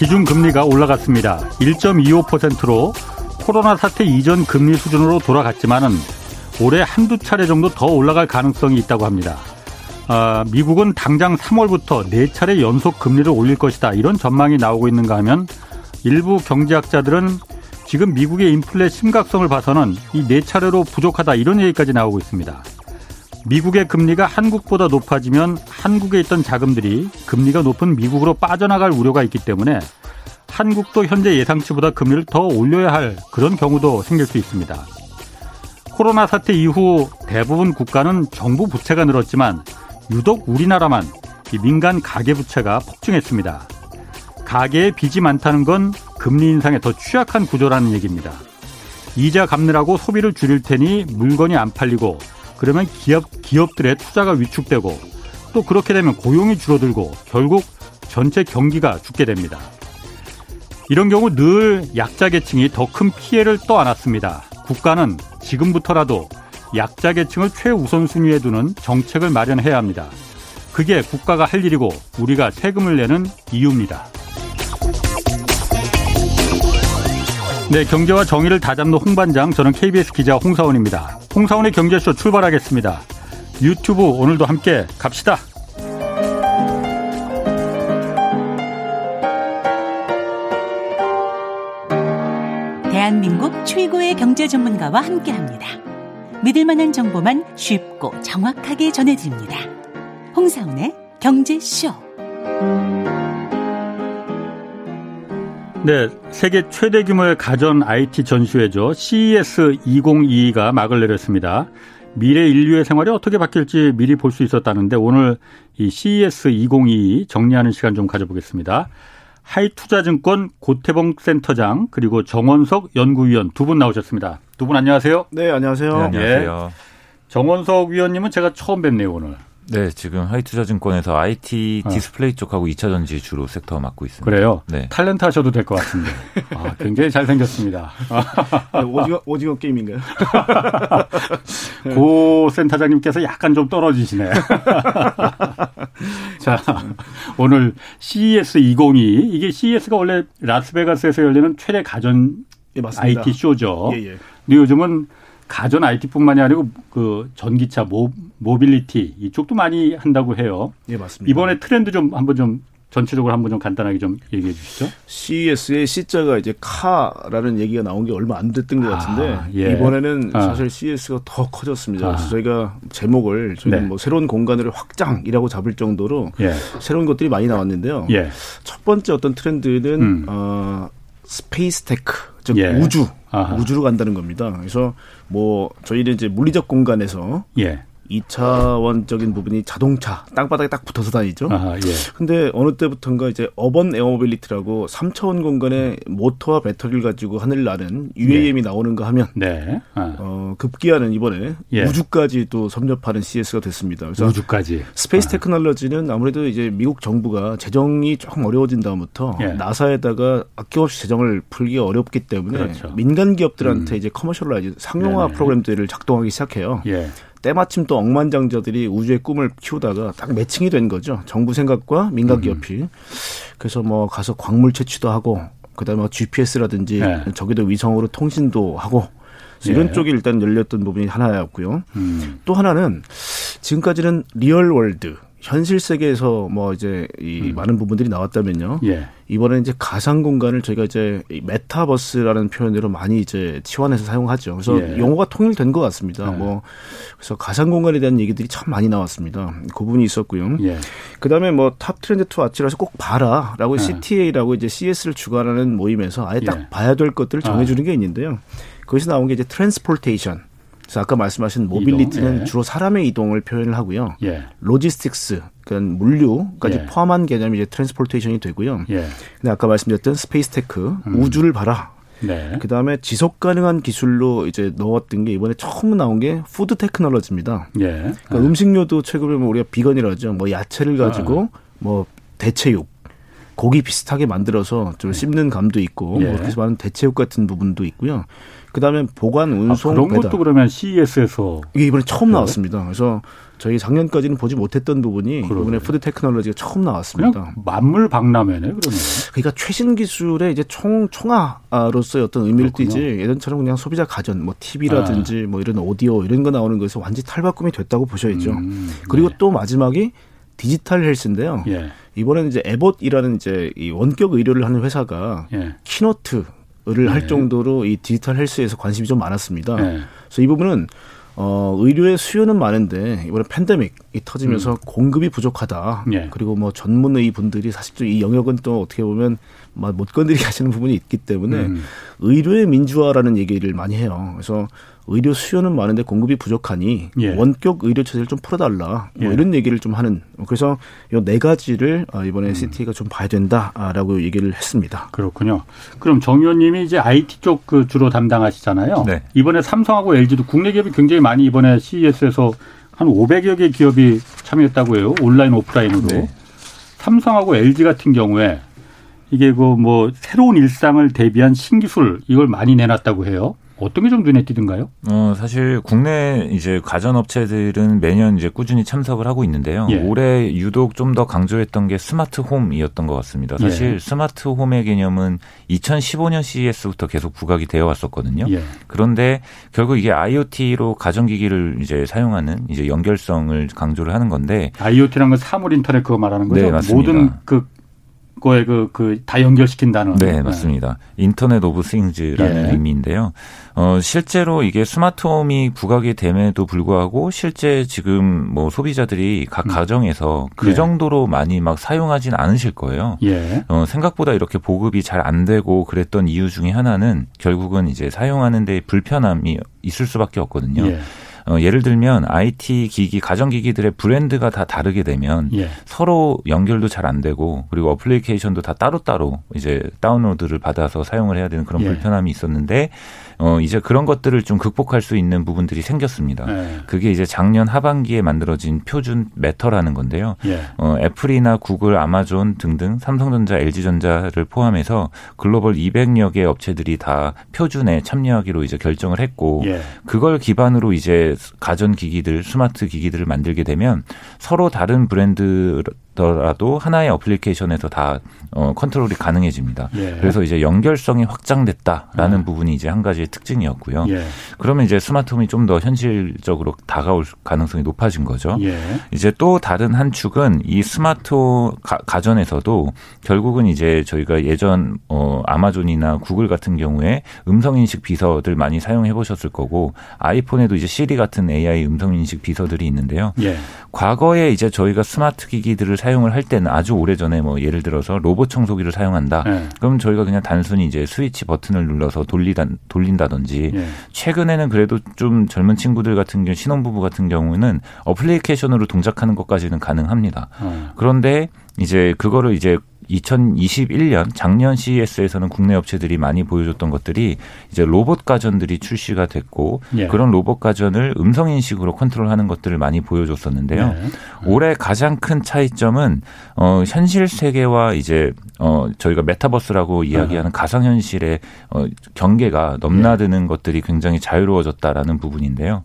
기준금리가 올라갔습니다. 1.25%로 코로나 사태 이전 금리 수준으로 돌아갔지만은 올해 한두 차례 정도 더 올라갈 가능성이 있다고 합니다. 아, 미국은 당장 3월부터 네 차례 연속 금리를 올릴 것이다. 이런 전망이 나오고 있는가 하면 일부 경제학자들은 지금 미국의 인플레 심각성을 봐서는 이네 차례로 부족하다. 이런 얘기까지 나오고 있습니다. 미국의 금리가 한국보다 높아지면 한국에 있던 자금들이 금리가 높은 미국으로 빠져나갈 우려가 있기 때문에 한국도 현재 예상치보다 금리를 더 올려야 할 그런 경우도 생길 수 있습니다. 코로나 사태 이후 대부분 국가는 정부 부채가 늘었지만 유독 우리나라만 민간 가계 부채가 폭증했습니다. 가계에 빚이 많다는 건 금리 인상에 더 취약한 구조라는 얘기입니다. 이자 갚느라고 소비를 줄일 테니 물건이 안 팔리고 그러면 기업, 기업들의 투자가 위축되고 또 그렇게 되면 고용이 줄어들고 결국 전체 경기가 죽게 됩니다. 이런 경우 늘 약자 계층이 더 큰 피해를 떠안았습니다. 국가는 지금부터라도 약자 계층을 최우선순위에 두는 정책을 마련해야 합니다. 그게 국가가 할 일이고 우리가 세금을 내는 이유입니다. 네, 경제와 정의를 다잡는 홍반장, 저는 KBS 기자 홍사원입니다. 홍사원의 경제쇼 출발하겠습니다. 유튜브 오늘도 함께 갑시다. 최고의 경제 전문가와 함께 합니다. 믿을 만한 정보만 쉽고 정확하게 전해드립니다. 홍사원의 경제쇼. 네, 세계 최대 규모의 가전 IT 전시회죠. CES 2022가 막을 내렸습니다. 미래 인류의 생활이 어떻게 바뀔지 미리 볼 수 있었다는데 오늘 이 CES 2022 정리하는 시간 좀 가져보겠습니다. 하이투자증권 고태봉 센터장 그리고 정원석 연구위원 두 분 나오셨습니다. 두 분 안녕하세요. 네, 안녕하세요. 네, 안녕하세요. 예. 정원석 위원님은 제가 처음 뵙네요 오늘. 네, 지금 하이투자증권에서 IT 어. 디스플레이 어. 쪽하고 2차 전지 주로 sector 맡고 있습니다. 그래요? 네. 탤런트 하셔도 될 것 같은데. 아, 굉장히 잘생겼습니다. 네, 오징어, 오징어 게임인가요? 고 센터장님께서 약간 좀 떨어지시네. 자, 오늘 CES 2022. 이게 CES가 원래 라스베가스에서 열리는 최대 가전 예, IT 쇼죠. 예, 예. 근데 요즘은 가전 IT뿐만이 아니고 그 전기차 모, 모빌리티 이쪽도 많이 한다고 해요. 예, 맞습니다. 이번에 트렌드 좀 한번 좀 전체적으로 한번 좀 간단하게 좀 얘기해 주시죠. CES의 C자가 이제 car라는 얘기가 나온 게 얼마 안 됐던 것 아, 같은데 아, 예. 이번에는 아. 사실 CES가 더 커졌습니다. 아. 그래서 저희가 제목을 저희는 네. 뭐 새로운 공간을 확장이라고 잡을 정도로 예. 새로운 것들이 많이 나왔는데요. 예. 첫 번째 어떤 트렌드는 음. 어, space tech, 즉 예. 우주, 아하. 우주로 간다는 겁니다. 그래서 뭐 저희는 이제 물리적 공간에서 예. 2차원적인 부분이 자동차 땅바닥에 딱 붙어서 다니죠. 아, 예. 근데 어느 때부턴가 이제 urban air mobility라고 3차원 공간에 모터와 배터리를 가지고 하늘 나는 UAM이 네. 나오는가 하면 네. 아. 어, 급기야는 이번에 예. 우주까지 또 섭렵하는 CES가 됐습니다. 그래서 우주까지 space 아. technology는 아무래도 이제 미국 정부가 재정이 조금 어려워진 다음부터 예. 나사에다가 아낌없이 재정을 풀기 어렵기 때문에 그렇죠. 민간 기업들한테 음. 이제 commercialize 상용화 네네. 프로그램들을 작동하기 시작해요. 예. 때마침 또 억만장자들이 우주의 꿈을 키우다가 딱 matching이 된 거죠. 정부 생각과 민간 기업이. 음. 그래서 뭐 가서 광물 채취도 하고 그다음에 GPS라든지 네. 저기도 위성으로 통신도 하고 이런 네. 쪽이 일단 열렸던 부분이 하나였고요. 음. 또 하나는 지금까지는 real world 현실 세계에서 뭐 이제 이 음. 많은 부분들이 나왔다면요. 예. 이번에 이제 가상 공간을 저희가 이제 metaverse라는 표현으로 많이 이제 치환해서 사용하죠. 그래서 예. 용어가 통일된 것 같습니다. 예. 뭐 그래서 가상 공간에 대한 얘기들이 참 많이 나왔습니다. 그 부분이 있었고요. 예. 그다음에 뭐 top trend to watch라서 꼭 봐라라고 예. CTA라고 이제 CES를 주관하는 모임에서 아예 딱 예. 봐야 될 것들을 정해주는 아. 게 있는데요. 거기서 나온 게 이제 transportation 그래서 아까 말씀하신 mobility는 이동, 예. 주로 사람의 이동을 표현을 하고요. 예. logistics, 그러니까 물류까지 예. 포함한 개념이 이제 transportation이 되고요. 예. 근데 아까 말씀드렸던 space tech, 음. 우주를 봐라. 네. 그 다음에 지속 가능한 기술로 이제 넣었던 게 이번에 처음 나온 게 food technology입니다. 예. 그러니까 아. 음식료도 최근에 뭐 우리가 vegan이라죠. 뭐 야채를 가지고 아. 뭐 대체육, 고기 비슷하게 만들어서 좀 네. 씹는 감도 있고 예. 뭐 그래서 많은 대체육 같은 부분도 있고요. 그다음에 보관, 운송, 아, 그런 배달. 것도 그러면 CES에서 이게 이번에 처음 네. 나왔습니다. 그래서 저희 작년까지는 보지 못했던 부분이 그러네. 이번에 food technology가 처음 나왔습니다. 만물 박람회네 그러면. 그러니까 최신 기술의 이제 총 총아로서의 어떤 의미를 그렇군요. 띠지 예전처럼 그냥 소비자 가전 뭐 TV라든지 아. 뭐 이런 오디오 이런 거 나오는 거에서 완전히 탈바꿈이 됐다고 보셔야죠. 음, 그리고 네. 또 마지막이 digital health인데요. 예. 이번에는 이제 Abbott이라는 이제 이 원격 의료를 하는 회사가 예. keynote를 할 네. 정도로 이 digital health에서 관심이 좀 많았습니다. 네. 그래서 이 부분은 어, 의료의 수요는 많은데 이번에 팬데믹이 터지면서 음. 공급이 부족하다. 예. 그리고 뭐 전문의 분들이 사실 이 영역은 또 어떻게 보면 못 건드리게 하시는 부분이 있기 때문에 음. 의료의 민주화라는 얘기를 많이 해요. 그래서 의료 수요는 많은데 공급이 부족하니 예. 원격 의료 체제를 좀 풀어달라 뭐 예. 이런 얘기를 좀 하는 그래서 이네 가지를 아, 이번에 음. CT가 좀 봐야 된다라고 얘기를 했습니다. 그렇군요. 그럼 정 의원님이 이제 IT 쪽 그 주로 담당하시잖아요. 네. 이번에 삼성하고 LG도 국내 기업이 굉장히 많이 이번에 CES에서 한 500여 개 기업이 참여했다고 해요. 온라인 오프라인으로. 네. 삼성하고 LG 같은 경우에 이게 그 뭐 새로운 일상을 대비한 신기술 이걸 많이 내놨다고 해요. 어떤 게 좀 눈에 띄던가요? 어, 사실 국내 이제 가전업체들은 매년 이제 꾸준히 참석을 하고 있는데요. 예. 올해 유독 좀 더 강조했던 게 스마트 홈이었던 것 같습니다. 사실 예. 스마트 홈의 개념은 2015년 CES부터 계속 부각이 되어 왔었거든요. 예. 그런데 결국 이게 IoT로 가전기기를 이제 사용하는 이제 연결성을 강조를 하는 건데 IoT라는 건 사물 인터넷 그거 말하는 거죠? 네, 맞습니다. 모든 그 거에 그, 그, 다 연결시킨다는. 네, 맞습니다. 네. Internet of Things라는 예. 의미인데요. 어, 실제로 이게 smart home이 부각이 됨에도 불구하고 실제 지금 뭐 소비자들이 각 음. 가정에서 그 예. 정도로 많이 막 사용하진 않으실 거예요. 예. 어, 생각보다 이렇게 보급이 잘 안 되고 그랬던 이유 중에 하나는 결국은 이제 사용하는 데 불편함이 있을 수밖에 없거든요. 예. 어, 예를 들면 IT 기기, 가전 기기들의 브랜드가 다 다르게 되면 예. 서로 연결도 잘 안 되고 그리고 어플리케이션도 다 따로따로 이제 다운로드를 받아서 사용을 해야 되는 그런 예. 불편함이 있었는데 어 이제 그런 것들을 좀 극복할 수 있는 부분들이 생겼습니다. 네. 그게 이제 작년 하반기에 만들어진 표준 Matter라는 건데요. 예. 어 애플이나 구글, 아마존 등등 삼성전자, LG전자를 포함해서 글로벌 200여 개 업체들이 다 표준에 참여하기로 이제 결정을 했고 예. 그걸 기반으로 이제 가전 기기들, 스마트 기기들을 만들게 되면 서로 다른 브랜드 더라도 하나의 어플리케이션에서 다 어, 컨트롤이 가능해집니다. 예. 그래서 이제 연결성이 확장됐다라는 음. 부분이 이제 한 가지의 특징이었고요. 예. 그러면 이제 스마트홈이 좀 더 현실적으로 다가올 가능성이 높아진 거죠. 예. 이제 또 다른 한 축은 이 스마트 가, 전에서도 결국은 이제 저희가 예전 어, 아마존이나 구글 같은 경우에 음성 인식 비서들 많이 사용해 보셨을 거고 아이폰에도 이제 Siri 같은 AI 음성 인식 비서들이 있는데요. 예. 과거에 이제 저희가 스마트 기기들을 사용 을 할 때는 아주 오래 전에 뭐 예를 들어서 로봇 청소기를 사용한다. 네. 그럼 저희가 그냥 단순히 이제 스위치 버튼을 눌러서 돌리다 돌린다든지 네. 최근에는 그래도 좀 젊은 친구들 같은 경우 신혼부부 같은 경우는 어플리케이션으로 동작하는 것까지는 가능합니다. 네. 그런데 이제 그거를 이제 2021년 작년 CES에서는 국내 업체들이 많이 보여줬던 것들이 이제 로봇 가전들이 출시가 됐고 예. 그런 로봇 가전을 음성 인식으로 컨트롤하는 것들을 많이 보여줬었는데요. 예. 올해 가장 큰 차이점은 어 현실 세계와 이제 어 저희가 메타버스라고 이야기하는 예. 가상 현실의 어 경계가 넘나드는 것들이 굉장히 자유로워졌다라는 부분인데요.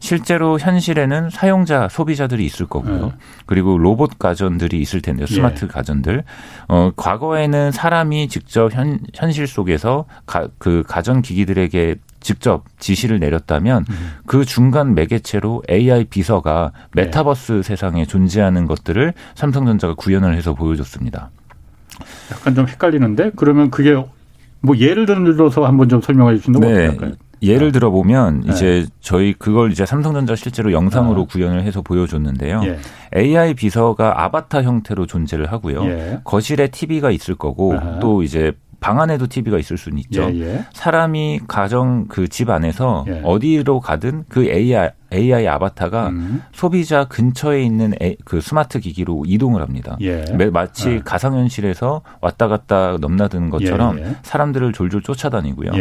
실제로 현실에는 사용자 소비자들이 있을 거고요. 네. 그리고 로봇 가전들이 있을 텐데요. 스마트 예. 가전들. 어 과거에는 사람이 직접 현 현실 속에서 가, 그 가전 기기들에게 직접 지시를 내렸다면 음. 그 중간 매개체로 AI 비서가 네. 메타버스 네. 세상에 존재하는 것들을 삼성전자가 구현을 해서 보여줬습니다. 약간 좀 헷갈리는데 그러면 그게 뭐 예를 들어서 한번 좀 설명해 주신다면 네. 어떨까요? 예를 네. 들어 보면 네. 이제 저희 그걸 이제 삼성전자 실제로 영상으로 아. 구현을 해서 보여줬는데요. 예. AI 비서가 아바타 형태로 존재를 하고요. 예. 거실에 TV가 있을 거고 아하. 또 이제 방 안에도 TV가 있을 수는 있죠. 예, 예. 사람이 가정 그 집 안에서 예. 어디로 가든 그 AI AI 아바타가 음. 소비자 근처에 있는 에, 그 스마트 기기로 이동을 합니다. 예. 마치 아. 가상현실에서 왔다 갔다 넘나드는 것처럼 예, 사람들을 졸졸 쫓아다니고요.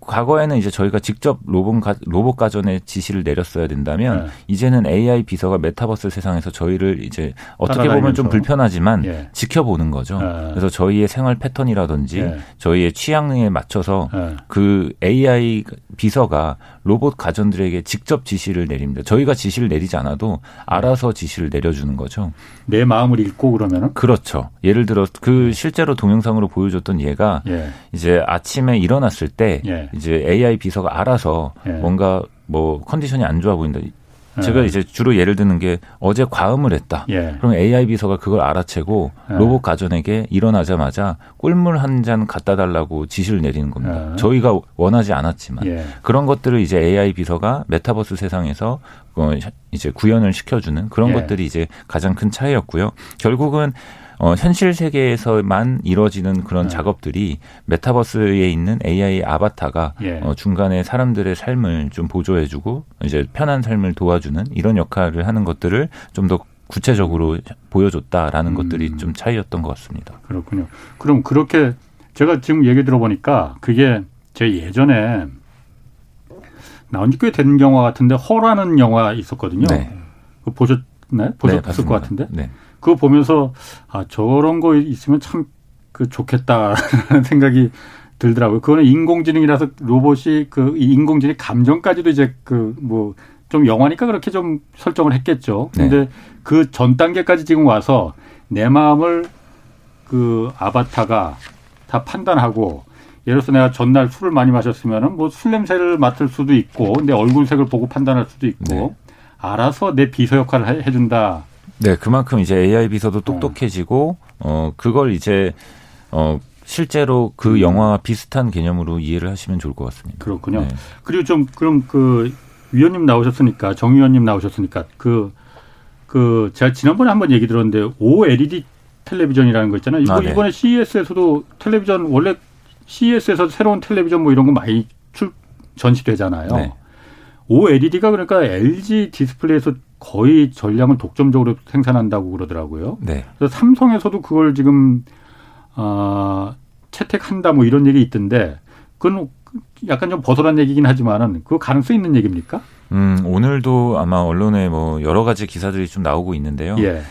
과거에는 이제 저희가 직접 로봇, 가, 로봇 가전에 지시를 내렸어야 된다면 네. 이제는 AI 비서가 메타버스 세상에서 저희를 이제 어떻게 보면 좀 불편하지만 예. 지켜보는 거죠. 예. 그래서 저희의 생활 패턴이라든지 예. 저희의 취향에 맞춰서 예. 그 AI 비서가 로봇 가전들에게 직접 지시를 내립니다. 저희가 지시를 내리지 않아도 알아서 지시를 내려주는 거죠. 내 마음을 읽고 그러면은 그렇죠. 예를 들어 그 실제로 동영상으로 보여줬던 얘가 예. 이제 아침에 일어났을 때 예. 이제 AI 비서가 알아서 예. 뭔가 뭐 컨디션이 안 좋아 보인다. 제가 예. 이제 주로 예를 드는 게 어제 과음을 했다. 예. 그럼 AI 비서가 그걸 알아채고 예. 로봇 가전에게 일어나자마자 꿀물 한 잔 갖다 달라고 지시를 내리는 겁니다. 예. 저희가 원하지 않았지만 예. 그런 것들을 이제 AI 비서가 메타버스 세상에서 어, 이제 구현을 시켜주는 그런 예. 것들이 이제 가장 큰 차이였고요. 결국은 어, 현실 세계에서만 이루어지는 그런 네. 작업들이 메타버스에 있는 AI 아바타가 예. 어, 중간에 사람들의 삶을 좀 보조해주고 이제 편한 삶을 도와주는 이런 역할을 하는 것들을 좀 더 구체적으로 보여줬다라는 음. 것들이 좀 차이였던 것 같습니다. 그렇군요. 그럼 그렇게 제가 지금 얘기 들어보니까 그게 제 예전에 나온 지 꽤 된 영화 같은데 허라는 영화 있었거든요. 네. 그 보셨나요? 보셨을 네, 것 같은데. 네. 그거 보면서 아 저런 거 있으면 참 그 좋겠다라는 생각이 들더라고요. 그거는 인공지능이라서 로봇이 그 인공지능 감정까지도 이제 그 뭐 좀 영화니까 그렇게 좀 설정을 했겠죠. 네. 근데 네. 그 그전 단계까지 지금 와서 내 마음을 그 아바타가 다 판단하고 예를 들어서 내가 전날 술을 많이 마셨으면은 뭐 술 냄새를 맡을 수도 있고 내 얼굴색을 보고 판단할 수도 있고 네. 알아서 내 비서 역할을 해준다. 네, 그만큼 이제 AI 비서도 똑똑해지고 어 그걸 이제 어 실제로 그 음. 영화와 비슷한 개념으로 이해를 하시면 좋을 것 같습니다. 그렇군요. 네. 그리고 좀 그럼 그 위원님 나오셨으니까 정 위원님 나오셨으니까 그그 그 제가 지난번에 한번 얘기 들었는데 OLED 텔레비전이라는 거 있잖아요. 이거 아, 네. 이번에 CES에서도 텔레비전 원래 CES에서 새로운 텔레비전 뭐 이런 거 많이 출 전시되잖아요. 네. OLED가 그러니까 LG 디스플레이에서 거의 전량을 독점적으로 생산한다고 그러더라고요. 네. 그래서 삼성에서도 그걸 지금 어, 채택한다 뭐 이런 얘기 있던데 그건 약간 좀 벗어난 얘기긴 하지만은 그 가능성 있는 얘기입니까? 음, 오늘도 아마 언론에 뭐 여러 가지 기사들이 좀 나오고 있는데요. 예.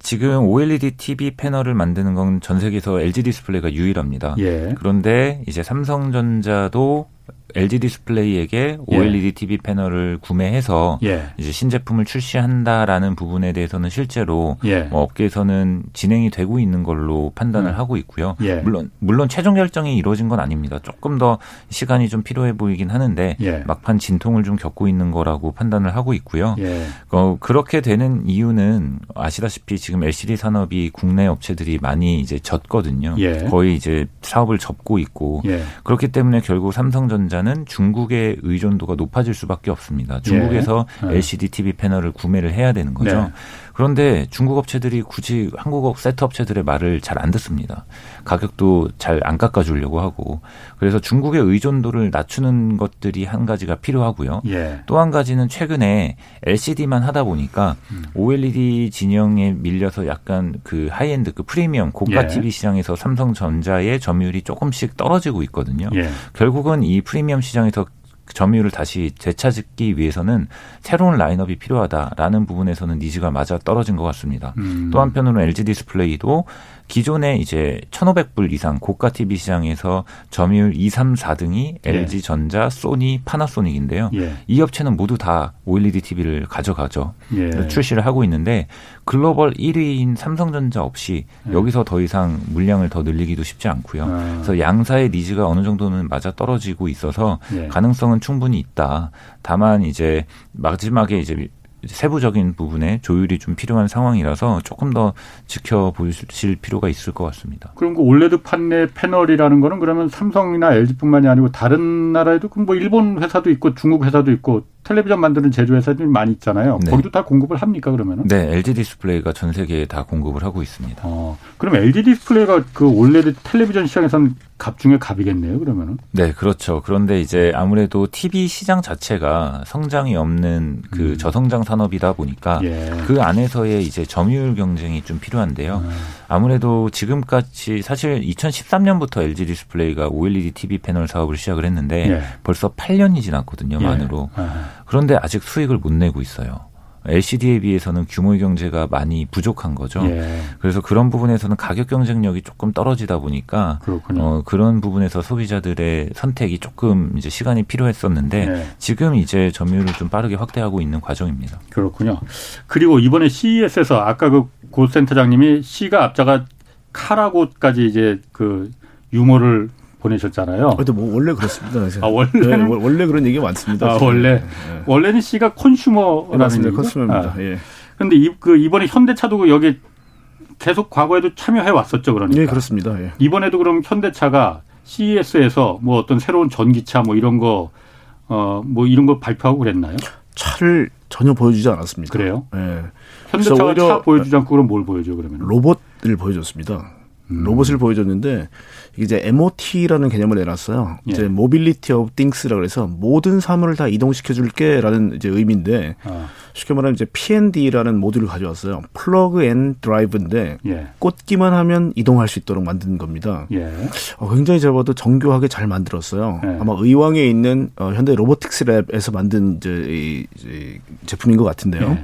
지금 OLED TV 패널을 만드는 건 전 세계에서 LG 디스플레이가 유일합니다. 예. 그런데 이제 삼성전자도 LG 디스플레이에게 OLED 예. TV 패널을 구매해서 예. 이제 신제품을 출시한다라는 부분에 대해서는 실제로 예. 뭐 업계에서는 진행이 되고 있는 걸로 판단을 음. 하고 있고요. 예. 물론 물론 최종 결정이 이루어진 건 아닙니다. 조금 더 시간이 좀 필요해 보이긴 하는데 예. 막판 진통을 좀 겪고 있는 거라고 판단을 하고 있고요. 예. 어, 그렇게 되는 이유는 아시다시피 지금 LCD 산업이 국내 업체들이 많이 이제 졌거든요. 거의 이제 사업을 접고 있고 그렇기 때문에 결국 삼성전 자 전자는 중국의 의존도가 높아질 수밖에 없습니다. 중국에서 예. LCD TV 패널을 구매를 해야 되는 거죠. 네. 그런데 중국 업체들이 굳이 한국 세트 업체들의 말을 잘 안 듣습니다. 가격도 잘 안 깎아주려고 하고 그래서 중국의 의존도를 낮추는 것들이 한 가지가 필요하고요. 예. 또한 가지는 최근에 LCD만 하다 보니까 음. OLED 진영에 밀려서 약간 그 하이엔드 그 프리미엄 고가 예. TV 시장에서 삼성전자의 점유율이 조금씩 떨어지고 있거든요. 예. 결국은 이 프리미엄 시장에서 점유율을 다시 되찾기 위해서는 새로운 라인업이 필요하다라는 부분에서는 needs가 맞아 떨어진 것 같습니다. 음. 또 한편으로는 LG 디스플레이도 기존에 이제 1,500불 이상 고가 TV 시장에서 점유율 2, 3, 4등이 예. LG 전자, 소니, 파나소닉인데요. 예. 이 업체는 모두 다 OLED TV를 가져가죠. 예. 출시를 하고 있는데 글로벌 1위인 삼성전자 없이 예. 여기서 더 이상 물량을 더 늘리기도 쉽지 않고요. 아. 그래서 양사의 니즈가 어느 정도는 맞아 떨어지고 있어서 예. 가능성은 충분히 있다. 다만 이제 마지막에 이제 세부적인 부분에 조율이 좀 필요한 상황이라서 조금 더 지켜보실 필요가 있을 것 같습니다. 그럼 그 OLED 판넬 패널이라는 거는 그러면 삼성이나 LG뿐만이 아니고 다른 나라에도 뭐 일본 회사도 있고 중국 회사도 있고 텔레비전 만드는 제조회사들이 많이 있잖아요. 네. 거기도 다 공급을 합니까 그러면은? 네, LG 디스플레이가 전 세계에 다 공급을 하고 있습니다. 어, 그럼 LG 디스플레이가 그 OLED 텔레비전 시장에서는 갑 중에 갑이겠네요, 그러면은? 네, 그렇죠. 그런데 이제 아무래도 TV 시장 자체가 성장이 없는 그 음. 저성장 산업이다 보니까 예. 그 안에서의 이제 점유율 경쟁이 좀 필요한데요. 음. 아무래도 지금까지 사실 2013년부터 LG 디스플레이가 OLED TV 패널 사업을 시작을 했는데 예. 벌써 8년이 지났거든요, 만으로. 예. 그런데 아직 수익을 못 내고 있어요. LCD에 비해서는 규모의 경제가 많이 부족한 거죠. 예. 그래서 그런 부분에서는 가격 경쟁력이 조금 떨어지다 보니까 어, 그런 부분에서 소비자들의 선택이 조금 이제 시간이 필요했었는데 예. 지금 이제 점유율을 좀 빠르게 확대하고 있는 과정입니다. 그렇군요. 그리고 이번에 CES에서 아까 그 고 센터장님이 C가 앞자가 카라고까지 이제 그 유머를 보내셨잖아요. 근데 뭐 원래 그렇습니다. 아 원래 네, 원래 그런 얘기 많습니다. 아, 원래 네. 원래는 C가 컨슈머라는 맞습니다. 컨슈머입니다. 아. 예. 그런데 이, 그 이번에 현대차도 여기 계속 과거에도 참여해 왔었죠, 그러니까. 네, 그렇습니다. 예. 이번에도 그럼 현대차가 CES에서 뭐 어떤 새로운 전기차 뭐 이런 거 어, 뭐 이런 거 발표하고 그랬나요? 차를 전혀 보여주지 않았습니다. 그래요? 예. 현대차가 차 보여주지 않고 그럼 뭘 보여줘 그러면? 로봇을 보여줬습니다. 음. 로봇을 보여줬는데 이제 MOT라는 개념을 내놨어요. 예. 이제 Mobility of Things라고 해서 모든 사물을 다 이동시켜 줄게라는 이제 의미인데 아. 쉽게 말하면 이제 P&D라는 모듈을 가져왔어요. Plug and Drive인데 예. 꽂기만 하면 이동할 수 있도록 만든 겁니다. 예. 어, 굉장히 제가 봐도 정교하게 잘 만들었어요. 예. 아마 의왕에 있는 어, 현대 Robotics Lab에서 만든 이제 이, 이 제품인 것 같은데요.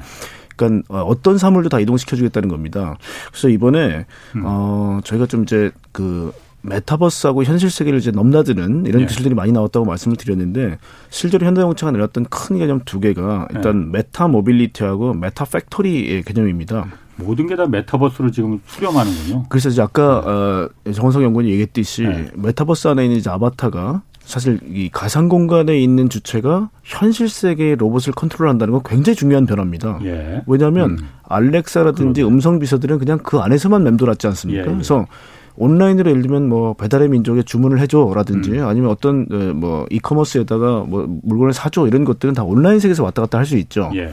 예. 그러니까 어, 어떤 사물도 다 이동시켜 주겠다는 겁니다. 그래서 이번에 음. 어 저희가 좀 이제 그 메타버스하고 현실 세계를 이제 넘나드는 이런 예. 기술들이 많이 나왔다고 말씀을 드렸는데 실제로 현대자동차가 내놨던 큰 개념 두 개가 일단 예. Meta Mobility하고 Meta Factory의 개념입니다. 모든 게 다 메타버스로 지금 수렴하는군요. 그래서 이제 아까 네. 어, 정원석 연구원이 얘기했듯이 네. 메타버스 안에 있는 이제 아바타가 사실 이 가상 공간에 있는 주체가 현실 세계의 로봇을 컨트롤한다는 건 굉장히 중요한 변화입니다. 예. 왜냐하면 음. 알렉사라든지 그러네. 음성 비서들은 그냥 그 안에서만 맴돌았지 않습니까? 예, 예. 그래서 온라인으로 예를 들면 뭐 배달의 민족에 주문을 해줘라든지 음. 아니면 어떤 어, 뭐 이커머스에다가 뭐 물건을 사줘 이런 것들은 다 온라인 세계에서 왔다 갔다 할 수 있죠. 예.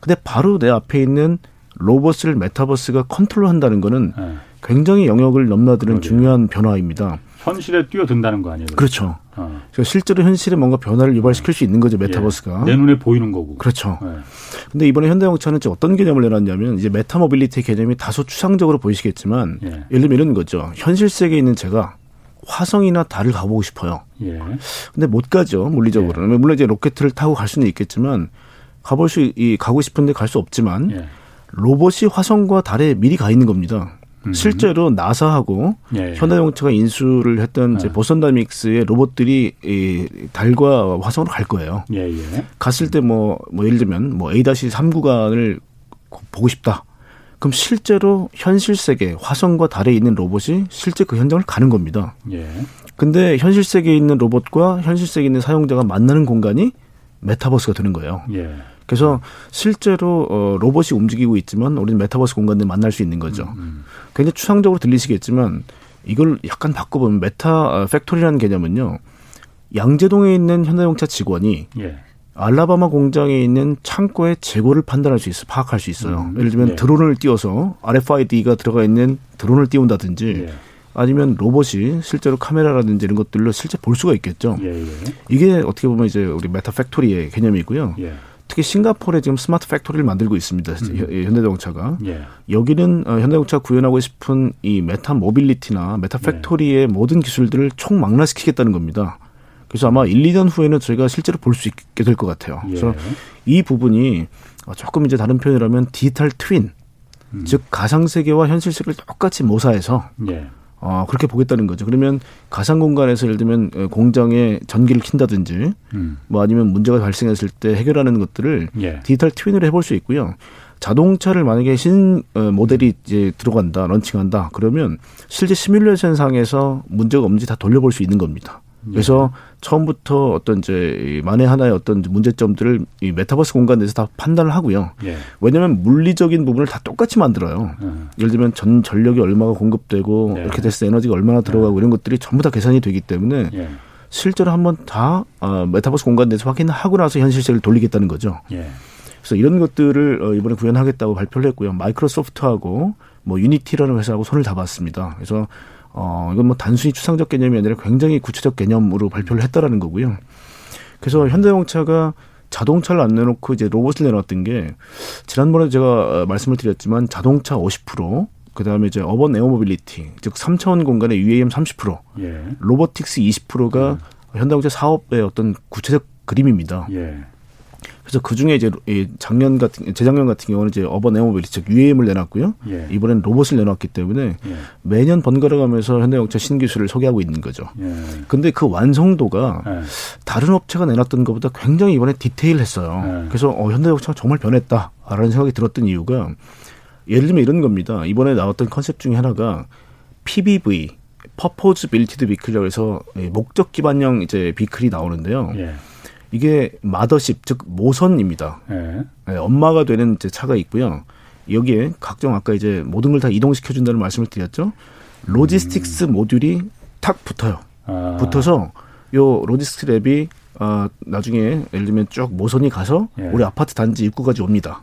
근데 바로 내 앞에 있는 로봇을 메타버스가 컨트롤한다는 거는 예. 굉장히 영역을 넘나드는 그러게요. 중요한 변화입니다. 현실에 뛰어든다는 거 아니에요? 그렇죠. 어. 실제로 현실에 뭔가 변화를 유발시킬 수 있는 거죠 메타버스가. 예. 내 눈에 보이는 거고. 그렇죠. 예. 근데 이번에 현대자동차는 어떤 개념을 내놨냐면 이제 Meta Mobility 개념이 다소 추상적으로 보이시겠지만 예. 예를 들면 이런 거죠. 현실 세계에 있는 제가 화성이나 달을 가보고 싶어요. 예. 근데 못 가죠 물리적으로. 는 예. 물론 이제 로켓을 타고 갈 수는 있겠지만 가볼 수 이 가고 싶은데 갈 수 없지만 예. 로봇이 화성과 달에 미리 가 있는 겁니다. 음. 실제로 나사하고 예, 예. 현대자동차가 인수를 했던 이제 예. 보선 다믹스의 로봇들이 이 달과 화성으로 갈 거예요. 예, 예. 갔을 때 뭐뭐 뭐 예를 들면 뭐 A-3 구간을 보고 싶다. 그럼 실제로 현실 세계 화성과 달에 있는 로봇이 실제 그 현장을 가는 겁니다. 예. 근데 현실 세계에 있는 로봇과 현실 세계에 있는 사용자가 만나는 공간이 메타버스가 되는 거예요. 예. 그래서 실제로 어, 로봇이 움직이고 있지만 우리는 메타버스 공간을 만날 수 있는 거죠. 음, 음. 굉장히 추상적으로 들리시겠지만 이걸 약간 바꿔보면 Meta 어, Factory라는 개념은요. 양재동에 있는 현대자동차 직원이 예. 알라바마 공장에 있는 창고의 재고를 판단할 수 있어, 파악할 수 있어요. 음, 예를 들면 예. 드론을 띄워서 RFID가 들어가 있는 드론을 띄운다든지 예. 아니면 로봇이 실제로 카메라라든지 이런 것들로 실제 볼 수가 있겠죠. 예, 예. 이게 어떻게 보면 이제 우리 Meta Factory의 개념이고요. 예. 특히 싱가포르에 지금 smart factory를 만들고 있습니다. 음. 현대자동차가 예. 여기는 어, 현대자동차 구현하고 싶은 이 Meta Mobility나 Meta 예. Factory의 예. 모든 기술들을 총망라시키겠다는 겁니다. 그래서 아마 1, 2년 후에는 저희가 실제로 볼 수 있게 될 것 같아요. 예. 그래서 이 부분이 조금 이제 다른 표현이라면 digital twin, 음. 즉 가상 세계와 현실 세계를 똑같이 모사해서 예. 어, 그렇게 보겠다는 거죠. 그러면 가상 공간에서 예를 들면 어, 공장에 전기를 킨다든지 음. 뭐 아니면 문제가 발생했을 때 해결하는 것들을 예. 디지털 트윈으로 해볼 수 있고요. 자동차를 만약에 신 어, 모델이 이제 들어간다, 런칭한다, 그러면 실제 시뮬레이션 상에서 문제가 없는지 다 돌려볼 수 있는 겁니다. 그래서 예. 처음부터 어떤 이제 만에 하나의 어떤 문제점들을 이 메타버스 공간 내에서 다 판단을 하고요. 예. 왜냐하면 물리적인 부분을 다 똑같이 만들어요. 예. 예를 들면 전 전력이 얼마가 공급되고 예. 이렇게 됐을 때 에너지가 얼마나 들어가고 예. 이런 것들이 전부 다 계산이 되기 때문에 예. 실제로 한번 다 어, 메타버스 공간 내에서 확인하고 나서 현실 세계를 돌리겠다는 거죠. 그래서 이런 것들을 어, 이번에 구현하겠다고 발표를 했고요. 마이크로소프트하고 뭐 유니티라는 회사하고 손을 잡았습니다. 그래서 어, 이건 뭐 단순히 추상적 개념이 아니라 굉장히 구체적 개념으로 발표를 했다라는 거고요. 그래서 현대자동차가 자동차를 안 내놓고 이제 로봇을 내놨던 게 지난번에 제가 어, 말씀을 드렸지만 자동차 50% 그다음에 이제 urban air mobility, 즉 3차원 공간의 UAM 30%, 예. robotics 20%가 음. 현대자동차 사업의 어떤 구체적 그림입니다. 예. 그래서 그 중에 이제 작년 같은 재작년 같은 경우는 이제 urban air mobility 즉 UAM을 내놨고요. 예. 이번엔 로봇을 내놨기 때문에 예. 매년 번갈아 가면서 현대자동차 신기술을 소개하고 있는 거죠. 예. 근데 그 완성도가 예. 다른 업체가 내놨던 것보다 굉장히 이번에 디테일했어요. 예. 그래서 어, 현대자동차가 정말 변했다라는 생각이 들었던 이유가 예를 들면 이런 겁니다. 이번에 나왔던 컨셉 중에 하나가 PBV, purpose built vehicle이라고 해서 목적 기반형 이제 vehicle이 나오는데요. 예. 이게 mothership 즉 모선입니다. 네. 네, 엄마가 되는 이제 차가 있고요. 여기에 각종 아까 이제 모든 걸 다 이동시켜 준다는 말씀을 드렸죠. logistics 음. 모듈이 탁 붙어요. 아. 붙어서 요 logistic lab이 어, 나중에 예를 들면 쭉 모선이 가서 예. 우리 아파트 단지 입구까지 옵니다.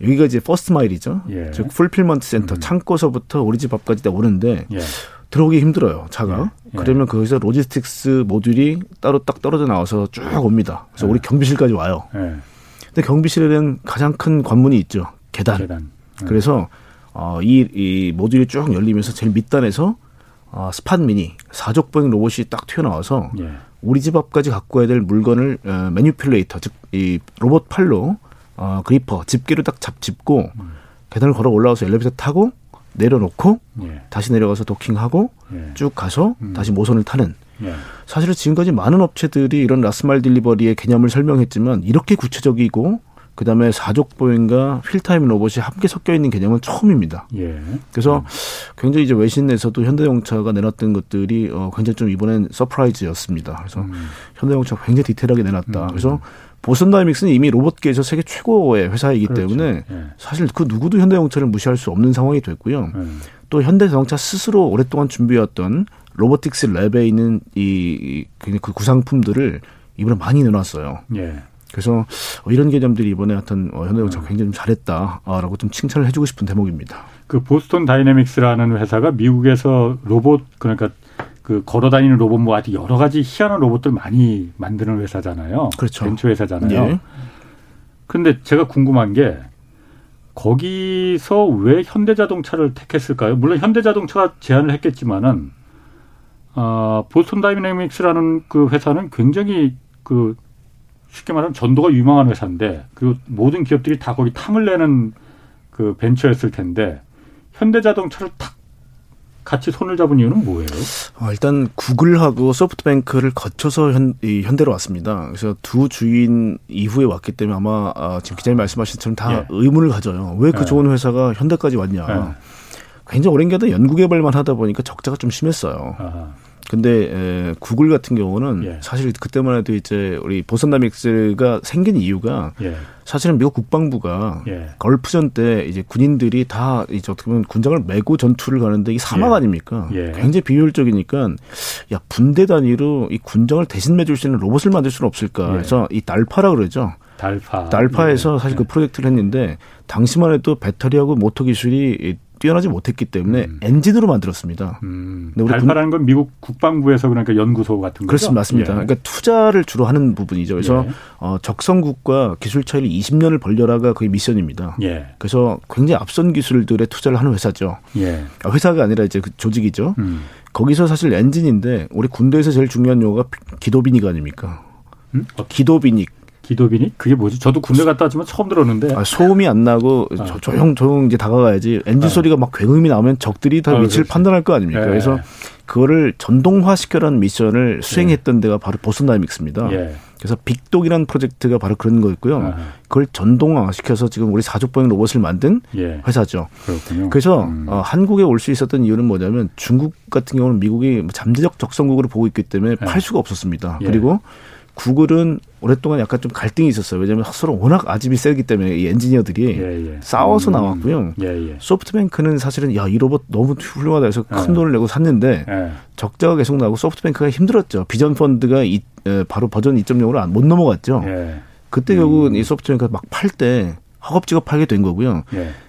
여기가 이제 first mile이죠. 예. 즉 fulfillment 센터 음. 창고서부터 우리 집 앞까지 다 오는데 예. 들어오기 힘들어요 차가. 예. 예. 그러면 거기서 logistics 모듈이 따로 딱 떨어져 나와서 쭉 옵니다. 그래서 예. 우리 경비실까지 와요. 예. 근데 경비실에는 가장 큰 관문이 있죠. 계단. 계단. 예. 그래서 어, 이, 이 모듈이 쭉 열리면서 제일 밑단에서 어, 스팟 미니 사족보행 로봇이 딱 튀어나와서 예. 우리 집 앞까지 갖고 와야 될 물건을 어, manipulator 즉 이 로봇 팔로 어, gripper 집게로 딱 잡 짚고 음. 계단을 걸어 올라와서 엘리베이터 타고 내려놓고 예. 다시 내려가서 도킹하고 예. 쭉 가서 음. 다시 모선을 타는 예. 사실은 지금까지 많은 업체들이 이런 last mile delivery의 개념을 설명했지만 이렇게 구체적이고 그다음에 사족 보행과 wheel type 로봇이 함께 섞여 있는 개념은 처음입니다. 예. 그래서 음. 굉장히 이제 외신에서도 현대자동차가 내놨던 것들이 어 굉장히 좀 이번엔 surprise였습니다. 그래서 음. 현대용차가 굉장히 디테일하게 내놨다. 음. 그래서 보선 다이믹스는 이미 로봇계에서 세계 최고의 회사이기 그렇죠. 때문에 네. 사실 그 누구도 현대자동차를 무시할 수 없는 상황이 됐고요. 네. 또 현대자동차 스스로 오랫동안 준비해왔던 로보틱스 랩에 있는 이 그 구상품들을 이번에 많이 내놨어요. 예. 그래서 이런 개념들이 이번에 하여튼 어, 현대자동차 가 네. 굉장히 좀 잘했다라고 좀 칭찬을 해주고 싶은 대목입니다. 그 보스턴 다이내믹스라는 회사가 미국에서 로봇 그러니까 그 걸어다니는 로봇 뭐 아주 여러 가지 희한한 로봇들 많이 만드는 회사잖아요. 그렇죠. 벤처 회사잖아요. 예. 근데 제가 궁금한 게 거기서 왜 현대자동차를 택했을까요? 물론 현대자동차가 제안을 했겠지만은 아, 보스턴 다이내믹스라는 그 회사는 굉장히 그 쉽게 말하면 전도가 유망한 회사인데 그 모든 기업들이 다 거기 탐을 내는 그 벤처였을 텐데 현대자동차를 탁 같이 손을 잡은 이유는 뭐예요? 어, 일단 구글하고 소프트뱅크를 거쳐서 현, 이, 현대로 왔습니다. 그래서 두 주인 이후에 왔기 때문에 아마 아, 지금 기자님 말씀하신 것처럼 다 예. 의문을 가져요. 왜그 예. 좋은 회사가 현대까지 왔냐. 예. 굉장히 오랜 기간 연구 개발만 하다 보니까 적자가 좀 심했어요. 아하. 근데 에, 구글 같은 경우는 예. 사실 그때만 해도 이제 우리 보선 다믹스가 생긴 이유가 예. 사실은 미국 국방부가 예. 걸프전 때 이제 군인들이 다 이제 어떻게 보면 군장을 메고 전투를 가는데 이 사막 예. 아닙니까? 예. 굉장히 비효율적이니까 야 분대 단위로 이 군장을 대신 매줄 수 있는 로봇을 만들 수는 없을까? 예. 그래서 이 달파라 그러죠. 달파. 달파에서 사실 그 프로젝트를 했는데 당시만 해도 배터리하고 모터 기술이 뛰어나지 못했기 때문에 음. 엔진으로 만들었습니다. 음. 달파라는 건 미국 국방부에서 그러니까 연구소 같은 거죠. 그렇습니다, 맞습니다. 예. 그러니까 투자를 주로 하는 부분이죠. 그래서 예. 어, 적성국과 기술 차이를 20년을 벌려라가 그게 미션입니다. 예. 그래서 굉장히 앞선 기술들에 투자를 하는 회사죠. 예. 아, 회사가 아니라 이제 그 조직이죠. 음. 거기서 사실 엔진인데 우리 군대에서 제일 중요한 용어가 기도비닉 아닙니까? 음? 기도비닉. 기도비니? 그게 뭐지? 저도 군대 갔다 왔지만 처음 들었는데. 아, 소음이 안 나고 아. 조용 조용 이제 다가가야지. 엔진 아. 소리가 막 굉음이 나오면 적들이 다 아, 위치를 그렇지. 판단할 거 아닙니까? 예. 그래서 그거를 전동화 시켜라는 미션을 수행했던 예. 데가 바로 보스턴 다이내믹스입니다. 예. 그래서 빅독이라는 프로젝트가 바로 그런 거였고요. 아. 그걸 전동화 시켜서 지금 우리 사족보행 로봇을 만든 예. 회사죠. 그렇군요. 그래서 음. 어, 한국에 올 수 있었던 이유는 뭐냐면 중국 같은 경우는 미국이 잠재적 적성국으로 보고 있기 때문에 예. 팔 수가 없었습니다. 예. 그리고 구글은 오랫동안 약간 좀 갈등이 있었어요. 왜냐하면 서로 워낙 아집이 세기 때문에 이 엔지니어들이 예, 예. 싸워서 음, 나왔고요. 예, 예. 소프트뱅크는 사실은 야 이 로봇 너무 훌륭하다 해서 큰 예. 돈을 내고 샀는데 예. 적자가 계속 나고 소프트뱅크가 힘들었죠. 비전 펀드가 이, 에, 바로 버전 2.0으로 못 넘어갔죠. 그때 결국은 음. 이 소프트뱅크가 막 팔 때 허겁지겁 팔게 된 거고요.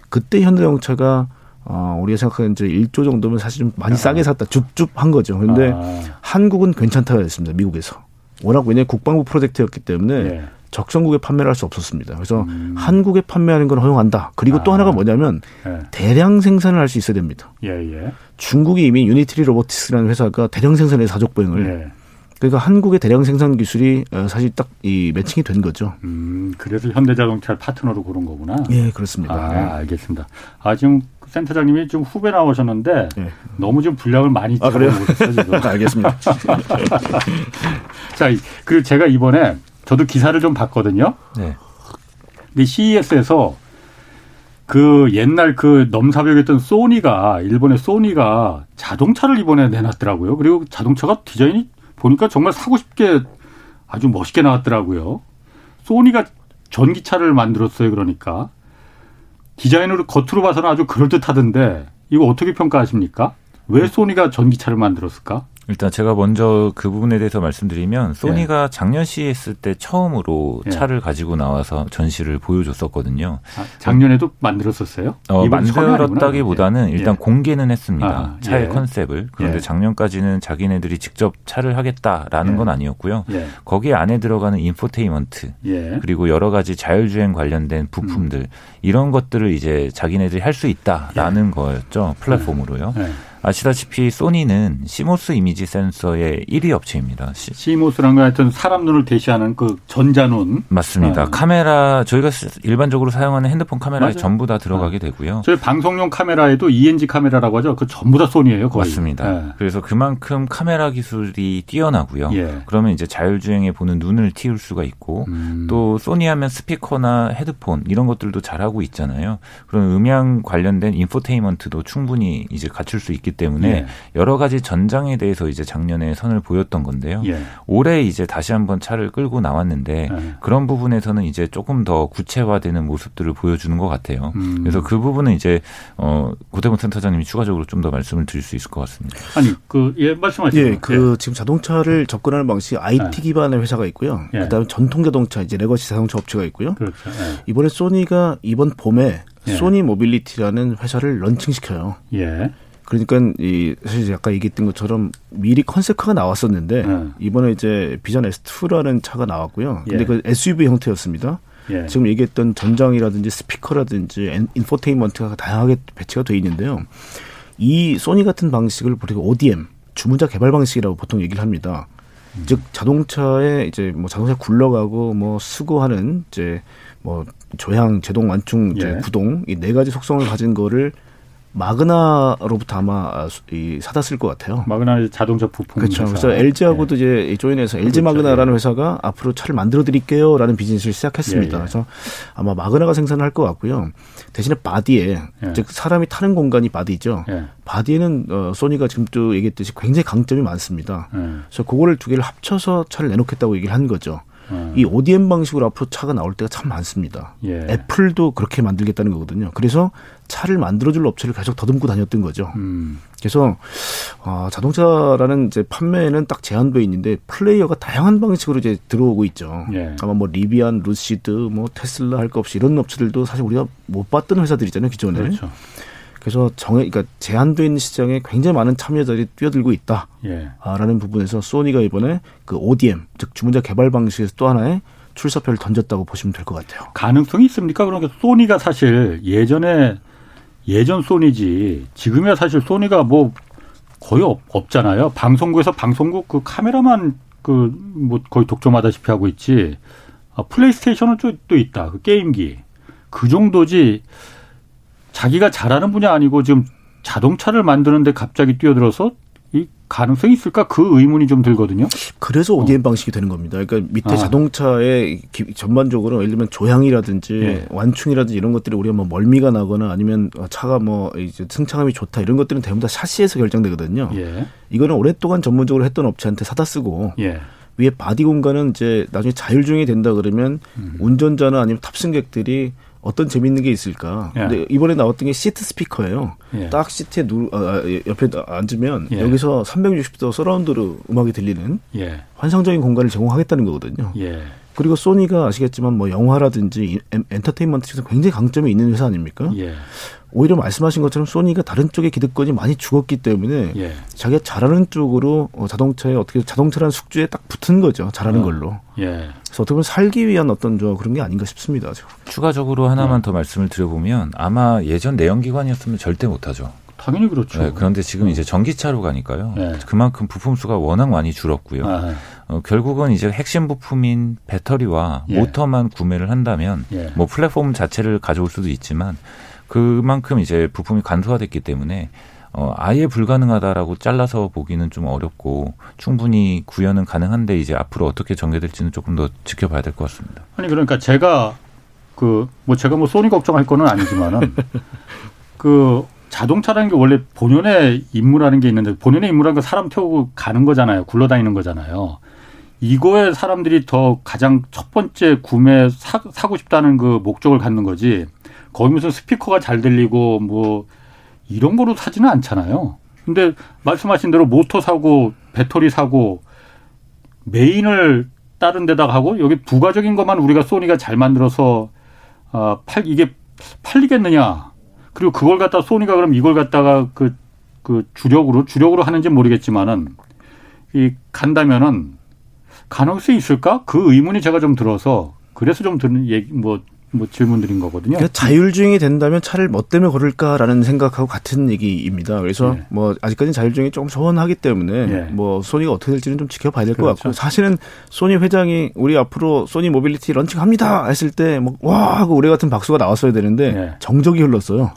그때 현대자동차가 어, 우리가 생각하는 이제 1조 정도면 사실 좀 많이 아. 싸게 샀다. 줍줍 한 거죠. 그런데 아. 한국은 괜찮다고 했습니다. 미국에서. 워낙 왜냐면 국방부 프로젝트였기 때문에 예. 적성국에 판매를 할 수 없었습니다. 그래서 음. 한국에 판매하는 건 허용한다. 그리고 아. 또 하나가 뭐냐면 예. 대량 생산을 할 수 있어야 됩니다. 예, 예. 중국이 이미 유니트리 로보틱스라는 회사가 대량 생산의 사족 보행을 예. 그러니까 한국의 대량 생산 기술이 어, 사실 딱 이 매칭이 된 거죠. 음, 그래서 현대자동차를 파트너로 고른 거구나. 예, 그렇습니다. 아, 네. 알겠습니다. 아, 지금 센터장님이 좀 후배 나오셨는데 네. 너무 좀 분량을 많이 아, 그래요? 지금. 알겠습니다. 자, 그리고 제가 이번에 저도 기사를 좀 봤거든요. 네. 근데 CES에서 그 옛날 그 넘사벽했던 소니가 일본의 소니가 자동차를 이번에 내놨더라고요. 그리고 자동차가 디자인이 보니까 정말 사고 싶게 아주 멋있게 나왔더라고요. 소니가 전기차를 만들었어요. 그러니까 디자인으로 겉으로 봐서는 아주 그럴듯하던데 이거 어떻게 평가하십니까? 왜 소니가 전기차를 만들었을까? 일단 제가 먼저 그 부분에 대해서 말씀드리면 소니가 예. 작년 CES 때 처음으로 예. 차를 가지고 나와서 전시를 보여줬었거든요. 아, 작년에도 만들었었어요? 어, 만들었다기보다는 예. 일단 공개는 했습니다. 아, 차의 예. 컨셉을. 그런데 예. 작년까지는 자기네들이 직접 차를 하겠다라는 예. 건 아니었고요. 거기에 안에 들어가는 인포테인먼트 그리고 여러 가지 자율주행 관련된 부품들 음. 이런 것들을 이제 자기네들이 할 수 있다라는 거였죠. 플랫폼으로요. 아시다시피 소니는 CMOS 이미지 센서의 1위 업체입니다. CMOS란 건 하여튼 사람 눈을 대신하는 그 전자눈. 맞습니다. 네. 카메라 저희가 일반적으로 사용하는 핸드폰 카메라에 맞아요. 전부 다 들어가게 네. 되고요. 저희 방송용 카메라에도 ENG 카메라라고 하죠. 그 전부 다 소니예요. 거의. 맞습니다. 네. 그래서 그만큼 카메라 기술이 뛰어나고요. 예. 그러면 이제 자율주행에 보는 눈을 틔울 수가 있고 음. 또 소니 하면 스피커나 헤드폰 이런 것들도 잘하고 있잖아요. 그런 음향 관련된 infotainment도 충분히 이제 갖출 수 있기 때문에 예. 여러 가지 전장에 대해서 이제 작년에 선을 보였던 건데요. 예. 올해 이제 다시 한번 차를 끌고 나왔는데 예. 그런 부분에서는 이제 조금 더 구체화되는 모습들을 보여주는 것 같아요. 음. 그래서 그 부분은 이제 어 고태봉 센터장님이 추가적으로 좀 더 말씀을 드릴 수 있을 것 같습니다. 아니 그예 말씀하시죠. 예, 그 지금 자동차를 접근하는 방식이 IT 예. 기반의 회사가 있고요. 예. 그다음에 전통 자동차 이제 legacy 자동차 업체가 있고요. 그렇죠. 예. 이번에 소니가 이번 봄에 소니 모빌리티라는 회사를 런칭시켜요. 예. 그러니까 이 사실 아까 얘기했던 것처럼 미리 concept car가 나왔었는데 네. 이번에 이제 비전 S2라는 차가 나왔고요. 근데 예. 그 SUV 형태였습니다. 예. 지금 얘기했던 전장이라든지 스피커라든지 infotainment가 다양하게 배치가 돼 있는데요. 이 소니 같은 방식을 우리가 ODM 주문자 개발 방식이라고 보통 얘기를 합니다. 음. 즉 자동차에 이제 뭐 자동차 굴러가고 뭐 서고 하는 이제 뭐 조향, 제동, 완충, 이제 예. 구동 이 네 가지 속성을 가진 거를 마그나로부터 아마 이 사다 쓸것 같아요. 마그나 자동차 부품 그렇죠. 회사. 그래서 LG하고도 네. 이제 조인해서 LG 그렇죠. 마그나라는 예. 회사가 앞으로 차를 만들어 드릴게요라는 비즈니스를 시작했습니다. 예, 예. 그래서 아마 마그나가 생산을 할 것 같고요. 대신에 바디에 예. 즉 사람이 타는 공간이 바디죠. 예. 바디에는 어, 소니가 지금 또 얘기했듯이 굉장히 강점이 많습니다. 예. 그래서 그거를 두 개를 합쳐서 차를 내놓겠다고 얘기를 한 거죠. 음. 이 ODM 방식으로 앞으로 차가 나올 데가 참 많습니다. 예. 애플도 그렇게 만들겠다는 거거든요. 그래서 차를 만들어줄 업체를 계속 더듬고 다녔던 거죠. 음. 그래서 어, 자동차라는 이제 판매에는 딱 제한돼 있는데 플레이어가 다양한 방식으로 이제 들어오고 있죠. 예. 아마 뭐 리비안, 루시드, 뭐 테슬라 할 것 없이 이런 업체들도 사실 우리가 못 봤던 회사들이잖아요 기존에. 그렇죠. 그래서 정해, 그러니까 제한되어 있는 시장에 굉장히 많은 참여자들이 뛰어들고 있다. 예. 라는 부분에서 소니가 이번에 그 ODM, 즉 주문자 개발 방식에서 또 하나의 출사표를 던졌다고 보시면 될 것 같아요. 가능성이 있습니까? 그러니까 소니가 사실 예전에 예전 소니지 지금이야 사실 소니가 뭐 거의 없, 없잖아요. 방송국에서 방송국 그 카메라만 그 뭐 거의 독점하다시피 하고 있지. 아, 플레이스테이션은 또, 또 있다. 그 게임기. 그 정도지 자기가 잘하는 분야 아니고 지금 자동차를 만드는데 갑자기 뛰어들어서 이 가능성이 있을까 그 의문이 좀 들거든요. 그래서 ODM 어. 방식이 되는 겁니다. 그러니까 밑에 아. 자동차의 전반적으로 예를 들면 조향이라든지 예. 완충이라든지 이런 것들이 우리가 뭐 멀미가 나거나 아니면 차가 뭐 이제 승차감이 좋다 이런 것들은 대부분 다 샤시에서 결정되거든요. 예. 이거는 오랫동안 전문적으로 했던 업체한테 사다 쓰고 예. 위에 바디 공간은 이제 나중에 자율주행이 된다 그러면 음. 운전자나 아니면 탑승객들이 어떤 재밌는 게 있을까? 예. 근데 이번에 나왔던 게 시트 스피커예요. 예. 딱 시트에 누 아, 아 옆에 앉으면 예. 여기서 360도 서라운드로 음악이 들리는 예. 환상적인 공간을 제공하겠다는 거거든요. 예. 그리고 소니가 아시겠지만 뭐 영화라든지 엔터테인먼트 측에서 굉장히 강점이 있는 회사 아닙니까? 예. 오히려 말씀하신 것처럼 소니가 다른 쪽의 기득권이 많이 죽었기 때문에 예. 자기가 잘하는 쪽으로 어, 자동차에 어떻게 자동차라는 숙주에 딱 붙은 거죠. 잘하는 어. 걸로. 예. 그래서 어떻게 보면 살기 위한 어떤 저 그런 게 아닌가 싶습니다. 추가적으로 하나만 어. 더 말씀을 드려보면 아마 예전 내연기관이었으면 절대 못하죠. 당연히 그렇죠. 네, 그런데 지금 이제 전기차로 가니까요. 네. 그만큼 부품 수가 워낙 많이 줄었고요. 아, 어, 결국은 이제 핵심 부품인 배터리와 예. 모터만 구매를 한다면 예. 뭐 플랫폼 자체를 가져올 수도 있지만 그만큼 이제 부품이 간소화됐기 때문에 어, 아예 불가능하다라고 잘라서 보기는 좀 어렵고 충분히 구현은 가능한데 이제 앞으로 어떻게 전개될지는 조금 더 지켜봐야 될 것 같습니다. 아니 그러니까 제가 그 뭐 제가 뭐 소니 걱정할 거는 아니지만은 그 자동차라는 게 원래 본연의 임무라는 게 있는데 본연의 임무라는 건 사람 태우고 가는 거잖아요. 굴러다니는 거잖아요. 이거에 사람들이 더 가장 첫 번째 구매 사, 사고 싶다는 그 목적을 갖는 거지. 거기 무슨 스피커가 잘 들리고 뭐 이런 거로 사지는 않잖아요. 근데 말씀하신 대로 모터 사고 배터리 사고 메인을 다른 데다가 하고 여기 부가적인 것만 우리가 소니가 잘 만들어서 아, 팔 이게 팔리겠느냐? 그리고 그걸 갖다 소니가 그럼 이걸 갖다가 그, 그 주력으로, 주력으로 하는지 모르겠지만은 이 간다면은 가능성이 있을까? 그 의문이 제가 좀 들어서 그래서 좀 드는 얘기, 뭐, 뭐 질문드린 거거든요. 그러니까 자율주행이 된다면 차를 뭐 때문에 고를까라는 생각하고 같은 얘기입니다. 그래서 네. 뭐 아직까지는 자율주행이 조금 소원하기 때문에 네. 뭐 소니가 어떻게 될지는 좀 지켜봐야 될것 그렇죠. 같고 사실은 소니 회장이 우리 앞으로 소니 모빌리티 런칭합니다 했을 때 뭐 와 하고 우리 같은 박수가 나왔어야 되는데 네. 정적이 흘렀어요.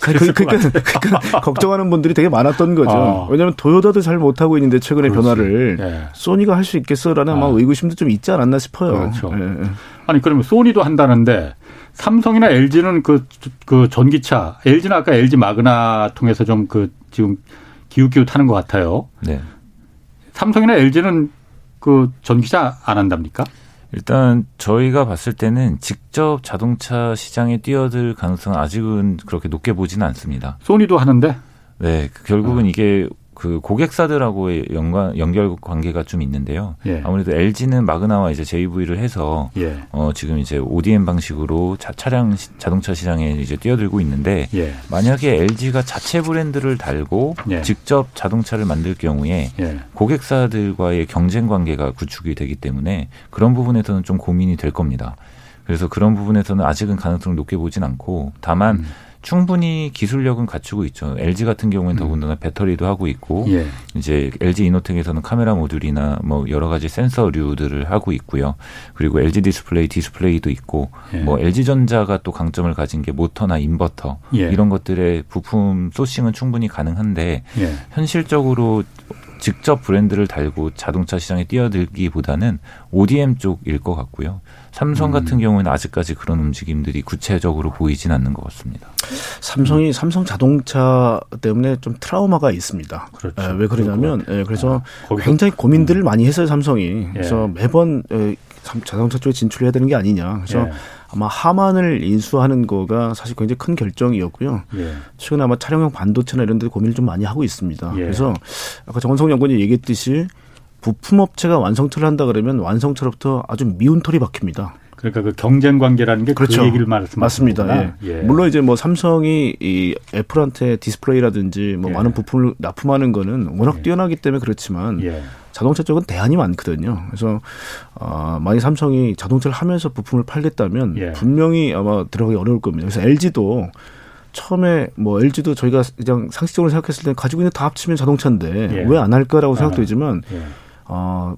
그, 그, 그러니까, 그러니까 걱정하는 분들이 되게 많았던 거죠. 어. 왜냐하면 도요타도 잘 못하고 있는데 최근에 그렇지. 변화를 네. 소니가 할 수 있겠어라는 아. 의구심도 좀 있지 않았나 싶어요. 그렇죠. 네. 아니 그러면 소니도 한다는데 삼성이나 LG는 그, 그 전기차, LG는 아까 LG 마그나 통해서 좀 그 지금 기웃기웃하는 것 같아요. 네. 삼성이나 LG는 그 전기차 안 한답니까? 일단 저희가 봤을 때는 직접 자동차 시장에 뛰어들 가능성은 아직은 그렇게 높게 보지는 않습니다. 소니도 하는데? 네, 결국은 어. 이게 그 고객사들하고의 연관 연결 관계가 좀 있는데요. 예. 아무래도 LG는 마그나와 이제 JV를 해서 예. 어 지금 이제 ODM 방식으로 자, 차량 자동차 시장에 이제 뛰어들고 있는데 예. 만약에 LG가 자체 브랜드를 달고 예. 직접 자동차를 만들 경우에 예. 고객사들과의 경쟁 관계가 구축이 되기 때문에 그런 부분에서는 좀 고민이 될 겁니다. 그래서 그런 부분에서는 아직은 가능성을 높게 보진 않고 다만 음. 충분히 기술력은 갖추고 있죠. LG 같은 경우는 음. 더군다나 배터리도 하고 있고 예. 이제 LG 이노텍에서는 카메라 모듈이나 뭐 여러 가지 센서류들을 하고 있고요. 그리고 LG 디스플레이 디스플레이도 있고 예. 뭐 LG 전자가 또 강점을 가진 게 모터나 인버터 예. 이런 것들의 부품 sourcing은 충분히 가능한데 예. 현실적으로 직접 브랜드를 달고 자동차 시장에 뛰어들기보다는 ODM 쪽일 것 같고요. 삼성 같은 음. 경우에는 아직까지 그런 움직임들이 구체적으로 보이진 않는 것 같습니다. 삼성이 음. 삼성 자동차 때문에 좀 트라우마가 있습니다. 그렇죠. 에, 왜 그러냐면 에, 그래서 아, 굉장히 고민들을 음. 많이 했어요 삼성이. 예. 그래서 매번 에, 자동차 쪽에 진출해야 되는 게 아니냐. 그래서 예. 아마 하만을 인수하는 거가 사실 굉장히 큰 결정이었고요. 예. 최근에 아마 차량용 반도체나 이런 데 고민을 좀 많이 하고 있습니다. 예. 그래서 아까 정원성 연구원이 얘기했듯이 부품업체가 완성차를 한다 그러면 완성차로부터 아주 미운 털이 박힙니다. 그러니까 그 경쟁 관계라는 게그 그렇죠. 그 얘기를 말씀하시는 맞습니다. 예. 예. 물론 이제 뭐 삼성이 이 애플한테 디스플레이라든지 뭐 예. 많은 부품을 납품하는 거는 워낙 예. 뛰어나기 때문에 그렇지만 예. 자동차 쪽은 대안이 많거든요. 그래서 어, 만약 삼성이 자동차를 하면서 부품을 팔겠다면 예. 분명히 아마 들어가기 어려울 겁니다. 그래서 LG도 처음에 뭐 LG도 저희가 그냥 상식적으로 생각했을 때 가지고 있는 다 합치면 자동차인데 왜 안 할까라고 생각되지만 아. 어,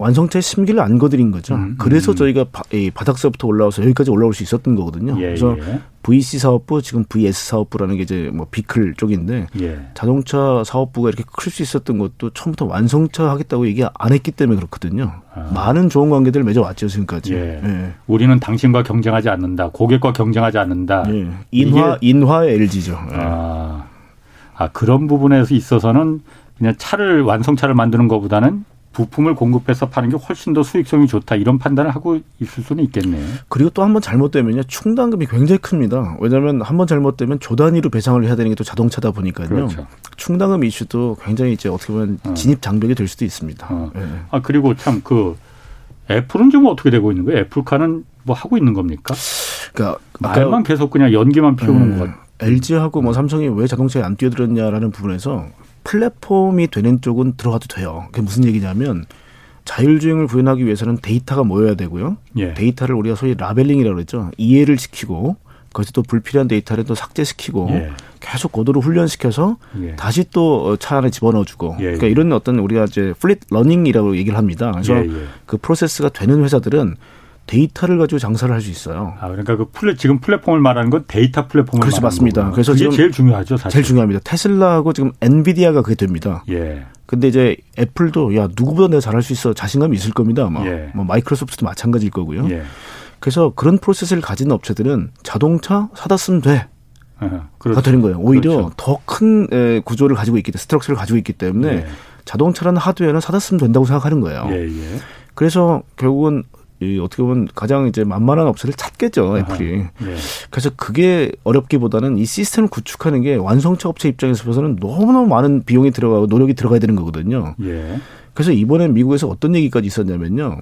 완성차의 심기를 안 거드린 거죠. 음, 음. 그래서 저희가 바, 이 바닥서부터 올라와서 여기까지 올라올 수 있었던 거거든요. 예, 그래서 예. VC 사업부 지금 VS 사업부라는 게 이제 뭐 비클 쪽인데 예. 자동차 사업부가 이렇게 클 수 있었던 것도 처음부터 완성차 하겠다고 얘기 안 했기 때문에 그렇거든요. 아. 많은 좋은 관계들을 맺어왔죠 지금까지. 예. 예. 우리는 당신과 경쟁하지 않는다. 고객과 경쟁하지 않는다. 예. 인화 인화의 LG죠. 아. 아 그런 부분에서 있어서는 그냥 차를 완성차를 만드는 것보다는 부품을 공급해서 파는 게 훨씬 더 수익성이 좋다 이런 판단을 하고 있을 수는 있겠네요. 그리고 또 한 번 잘못되면요 충당금이 굉장히 큽니다. 왜냐하면 한 번 잘못되면 조 단위로 배상을 해야 되는 게 또 자동차다 보니까요. 그렇죠. 충당금 이슈도 굉장히 이제 어떻게 보면 어. 진입 장벽이 될 수도 있습니다. 어. 네. 아 그리고 참 그 애플은 좀 어떻게 되고 있는 거예요? 애플카는 뭐 하고 있는 겁니까? 그러니까 말만 계속 그냥 연기만 피우는 음, 것. LG하고 뭐 삼성이 왜 자동차에 안 뛰어들었냐라는 부분에서 플랫폼이 되는 쪽은 들어가도 돼요. 그게 무슨 얘기냐면 자율주행을 구현하기 위해서는 데이터가 모여야 되고요. 예. 데이터를 우리가 소위 labeling이라고 그랬죠. 이해를 시키고 거기서 또 불필요한 데이터를 또 삭제시키고 예. 계속 고도로 훈련시켜서 예. 다시 또 차 안에 집어넣어주고 예, 그러니까 예. 이런 어떤 우리가 이제 fleet learning이라고 얘기를 합니다. 그래서 예, 그 프로세스가 되는 회사들은 데이터를 가지고 장사를 할 수 있어요. 아 그러니까 그 플랫 지금 플랫폼을 말하는 건 데이터 플랫폼을 그렇죠 맞습니다. 거구나. 그래서 지금 제일 중요하죠. 사실. 제일 중요합니다. 테슬라하고 지금 엔비디아가 그게 됩니다. 예. 근데 이제 애플도 야 누구보다 내가 잘할 수 있어 자신감이 있을 겁니다. 아마 예. 뭐 마이크로소프트도 마찬가지일 거고요. 예. 그래서 그런 프로세스를 가진 업체들은 자동차 사다 쓰면 돼. 그렇죠. 되는 거예요. 오히려 그렇죠. 더큰 구조를 가지고 있기 때문에 structure를 가지고 있기 때문에 예. 자동차라는 하드웨어는 사다 쓰면 된다고 생각하는 거예요. 예, 예. 그래서 결국은 이 어떻게 보면 가장 이제 만만한 업체를 찾겠죠 애플이. 네. 그래서 그게 어렵기보다는 이 시스템을 구축하는 게 완성차 업체 입장에서 봐서는 너무너무 많은 비용이 들어가고 노력이 들어가야 되는 거거든요. 예. 그래서 이번에 미국에서 어떤 얘기까지 있었냐면요.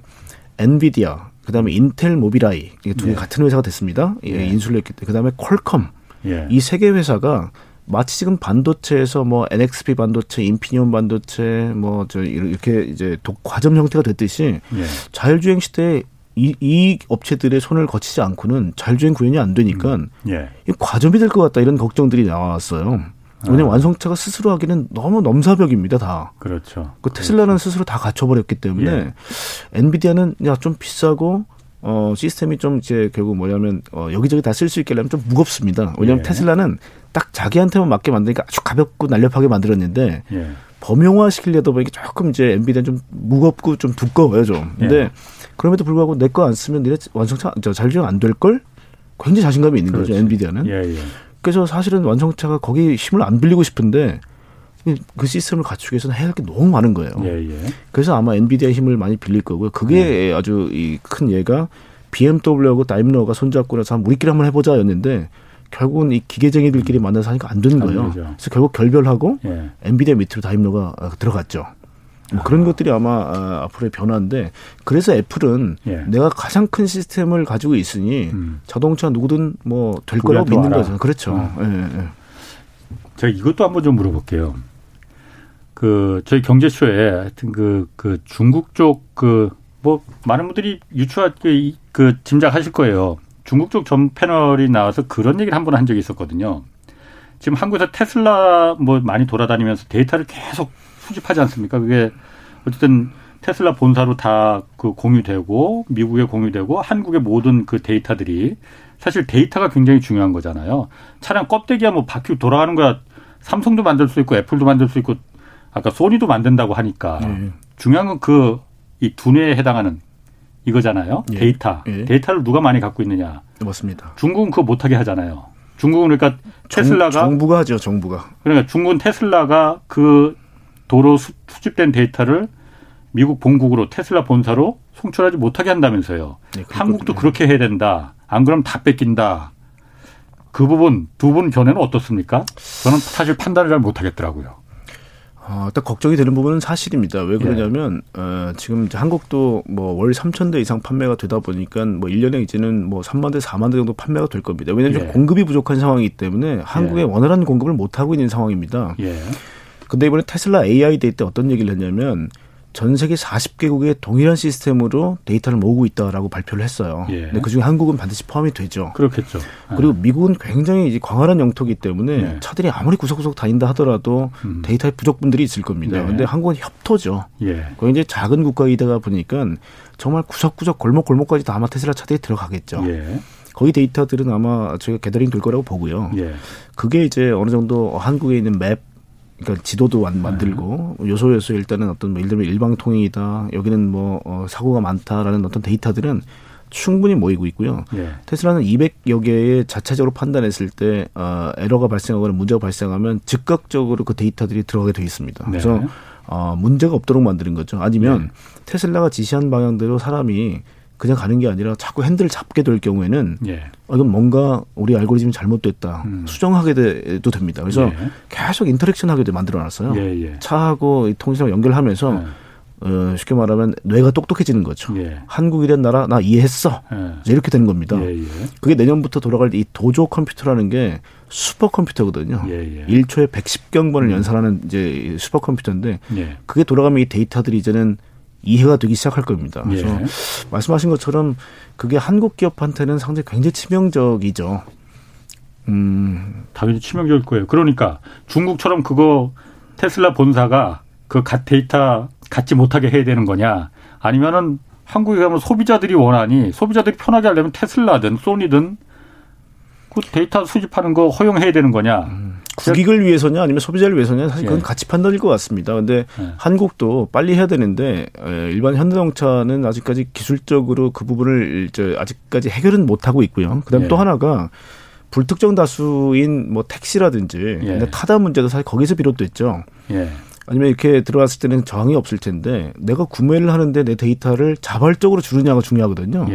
엔비디아, 그다음에 인텔 모비라이 이게 두개 예. 같은 회사가 됐습니다. 예. 인수를 했기 때문에 그다음에 퀄컴 예. 이세 개 회사가 마치 지금 반도체에서 뭐 NXP 반도체, 인피니온 반도체 뭐 저 이렇게 이제 독 과점 형태가 됐듯이 예. 자율주행 시대에 이, 이 업체들의 손을 거치지 않고는 자율주행 구현이 안 되니까 음. 예. 이 과점이 될 것 같다 이런 걱정들이 나왔어요. 왜냐면 아. 완성차가 스스로 하기는 너무 넘사벽입니다, 다. 그렇죠. 그 테슬라는 그렇죠. 스스로 다 갖춰버렸기 때문에 예. 엔비디아는 야 좀 비싸고 어 시스템이 좀 이제 결국 뭐냐면 어 여기저기 다 쓸 수 있게 하려면 좀 무겁습니다. 왜냐면 예. 테슬라는 딱 자기한테만 맞게 만드니까 아주 가볍고 날렵하게 만들었는데 예. 범용화 시키려다 보니까 조금 이제 엔비디아 좀 무겁고 좀 두꺼워요 좀. 근데 예. 그럼에도 불구하고 내 거 안 쓰면 니네 완성차 저 자율주행 안될 걸? 굉장히 자신감이 있는 그렇지. 거죠 엔비디아는. 예, 예. 그래서 사실은 완성차가 거기 힘을 안 빌리고 싶은데 그 시스템을 갖추기 위해서는 해야 할 게 너무 많은 거예요. 예, 예. 그래서 아마 엔비디아 힘을 많이 빌릴 거고요. 그게 예. 아주 이 큰 예가 BMW하고 다임러가 손잡고 나서 우리끼리 한번 해보자였는데 결국은 이 기계쟁이들끼리 만나서 하니까 안 되는 거예요. 그렇죠. 그래서 결국 결별하고 예. 엔비디아 밑으로 다임러가 들어갔죠. 뭐 그런 아. 것들이 아마 아, 앞으로의 변화인데 그래서 애플은 예. 내가 가장 큰 시스템을 가지고 있으니 음. 자동차 누구든 뭐 될 거라고 믿는. 거죠. 그렇죠. 어. 예, 예. 제가 이것도 한번 좀 물어볼게요. 그 저희 경제쇼에 하여튼 그, 그 중국 쪽 그 뭐 많은 분들이 유추할 그, 그 짐작하실 거예요. 중국 쪽 전 패널이 나와서 그런 얘기를 한 번 한 적이 있었거든요. 지금 한국에서 테슬라 뭐 많이 돌아다니면서 데이터를 계속 수집하지 않습니까? 그게 어쨌든 테슬라 본사로 다 그 공유되고 미국에 공유되고 한국의 모든 그 데이터들이 사실 데이터가 굉장히 중요한 거잖아요. 차량 껍데기야 뭐 바퀴 돌아가는 거야 삼성도 만들 수 있고 애플도 만들 수 있고 아까 소니도 만든다고 하니까 예. 중요한 건 그 이 두뇌에 해당하는 이거잖아요. 예. 데이터. 예. 데이터를 누가 많이 갖고 있느냐. 맞습니다. 중국은 그거 못하게 하잖아요. 중국은 그러니까 테슬라가 정, 부가 하죠. 정부가. 그러니까 중국은 테슬라가 그 도로 수, 수집된 데이터를 미국 본국으로 테슬라 본사로 송출하지 못하게 한다면서요. 네, 한국도 그렇게 해야 된다. 안 그러면 다 뺏긴다. 그 부분 두 분 견해는 어떻습니까? 저는 사실 판단을 잘 못하겠더라고요. 어, 딱 걱정이 되는 부분은 사실입니다. 왜 그러냐면 예. 어, 지금 한국도 뭐 월 3천 대 이상 판매가 되다 보니까 뭐 1년에 이제는 뭐 3만 대, 4만 대 정도 판매가 될 겁니다. 왜냐하면 예. 공급이 부족한 상황이기 때문에 한국에 예. 원활한 공급을 못 하고 있는 상황입니다. 예. 근데 이번에 테슬라 AI Day 때 어떤 얘기를 했냐면 전 세계 40개국의 동일한 시스템으로 데이터를 모으고 있다라고 발표를 했어요. 예. 근데 그중에 한국은 반드시 포함이 되죠. 그렇겠죠. 그리고 예. 미국은 굉장히 이제 광활한 영토이기 때문에 예. 차들이 아무리 구석구석 다닌다 하더라도 음. 데이터의 부족분들이 있을 겁니다. 네. 근데 한국은 협토죠. 예. 굉장히 작은 국가이다 보니까 정말 구석구석 골목골목까지 다 아마 테슬라 차들이 들어가겠죠. 예. 거기 데이터들은 아마 저희가 gathering 될 거라고 보고요. 예. 그게 이제 어느 정도 한국에 있는 맵 그러니까 지도도 만들고 네. 요소 요소 일단은 어떤 뭐 예를 들면 일방 통행이다 여기는 뭐 어, 사고가 많다라는 어떤 데이터들은 충분히 모이고 있고요. 예. 테슬라는 200여 개의 자체적으로 판단했을 때 어, 에러가 발생하거나 문제가 발생하면 즉각적으로 그 데이터들이 들어가게 돼 있습니다. 네. 그래서 어, 문제가 없도록 만드는 거죠. 아니면 네. 테슬라가 지시한 방향대로 사람이 그냥 가는 게 아니라 자꾸 핸들을 잡게 될 경우에는 예. 어, 이건 뭔가 우리 알고리즘이 잘못됐다 음. 수정하게 돼도 됩니다. 그래서 예. 계속 interaction 하게 돼 만들어놨어요. 예, 예. 차하고 통신하고 연결하면서 예. 어, 쉽게 말하면 뇌가 똑똑해지는 거죠. 예. 한국이란 나라 나 이해했어. 예. 이렇게 되는 겁니다. 예, 예. 그게 내년부터 돌아갈 때이 Dojo 컴퓨터라는 게 슈퍼컴퓨터거든요. 예, 예. 1초에 110경번을 음. 연산하는 이제 슈퍼컴퓨터인데 예. 그게 돌아가면 이 데이터들이 이제는 이해가 되기 시작할 겁니다. 그래서 말씀하신 것처럼 그게 한국 기업한테는 상당히 굉장히 치명적이죠. 음. 당연히 치명적일 거예요. 그러니까 중국처럼 그거 테슬라 본사가 그 데이터 갖지 못하게 해야 되는 거냐 아니면은 한국에 가면 소비자들이 원하니 소비자들이 편하게 하려면 테슬라든 소니든 그 데이터 수집하는 거 허용해야 되는 거냐. 음. 국익을 위해서냐 아니면 소비자를 위해서냐 사실 그건 예. 같이 판단일 것 같습니다. 근데 예. 한국도 빨리 해야 되는데 일반 현대자동차는 아직까지 기술적으로 그 부분을 이제 아직까지 해결은 못 하고 있고요. 그다음 예. 또 하나가 불특정 다수인 뭐 택시라든지 예. 타다 문제도 사실 거기서 비롯됐죠. 예. 아니면 이렇게 들어갔을 때는 저항이 없을 텐데 내가 구매를 하는데 내 데이터를 자발적으로 주느냐가 중요하거든요.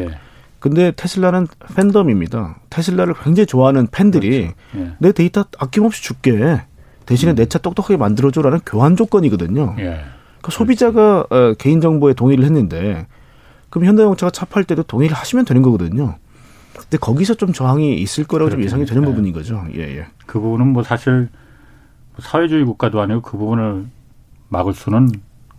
예. 근데 테슬라는 팬덤입니다. 테슬라를 굉장히 좋아하는 팬들이 그렇죠. 예. 내 데이터 아낌없이 줄게. 대신에 음. 내차 똑똑하게 만들어줘라는 교환 조건이거든요. 예. 그러니까 소비자가 어, 개인정보에 동의를 했는데 그럼 현대자동차가 차 팔 때도 동의를 하시면 되는 거거든요. 근데 거기서 좀 저항이 있을 거라고 좀 예상이 되는 예. 부분인 거죠. 예, 예. 그 부분은 뭐 사실 사회주의 국가도 아니고 그 부분을 막을 수는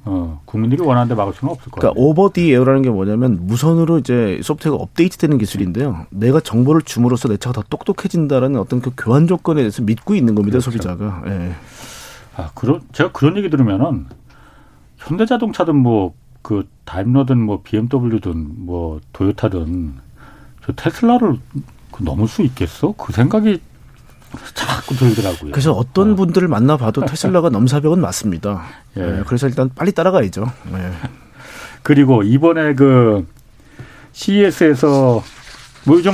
어, 국민들이 원하는데 막을 수는 없을 거예요. 그러니까 오버 디 에어라는 게 뭐냐면 무선으로 이제 소프트웨어가 업데이트되는 기술인데요. 내가 정보를 줌으로써 내 차가 더 똑똑해진다라는 어떤 그 교환 조건에 대해서 믿고 있는 겁니다, 그렇죠. 소비자가. 예. 아, 그런 제가 그런 얘기 들으면은 현대자동차든 뭐 그 다임러든 뭐 BMW든 뭐 도요타든 저 테슬라를 그 넘을 수 있겠어? 그 생각이 자꾸 들더라고요. 그래서 어떤 어. 분들을 만나봐도 테슬라가 넘사벽은 맞습니다. 예. 네, 그래서 일단 빨리 따라가야죠. 네. 그리고 이번에 그 CES에서 뭐 요즘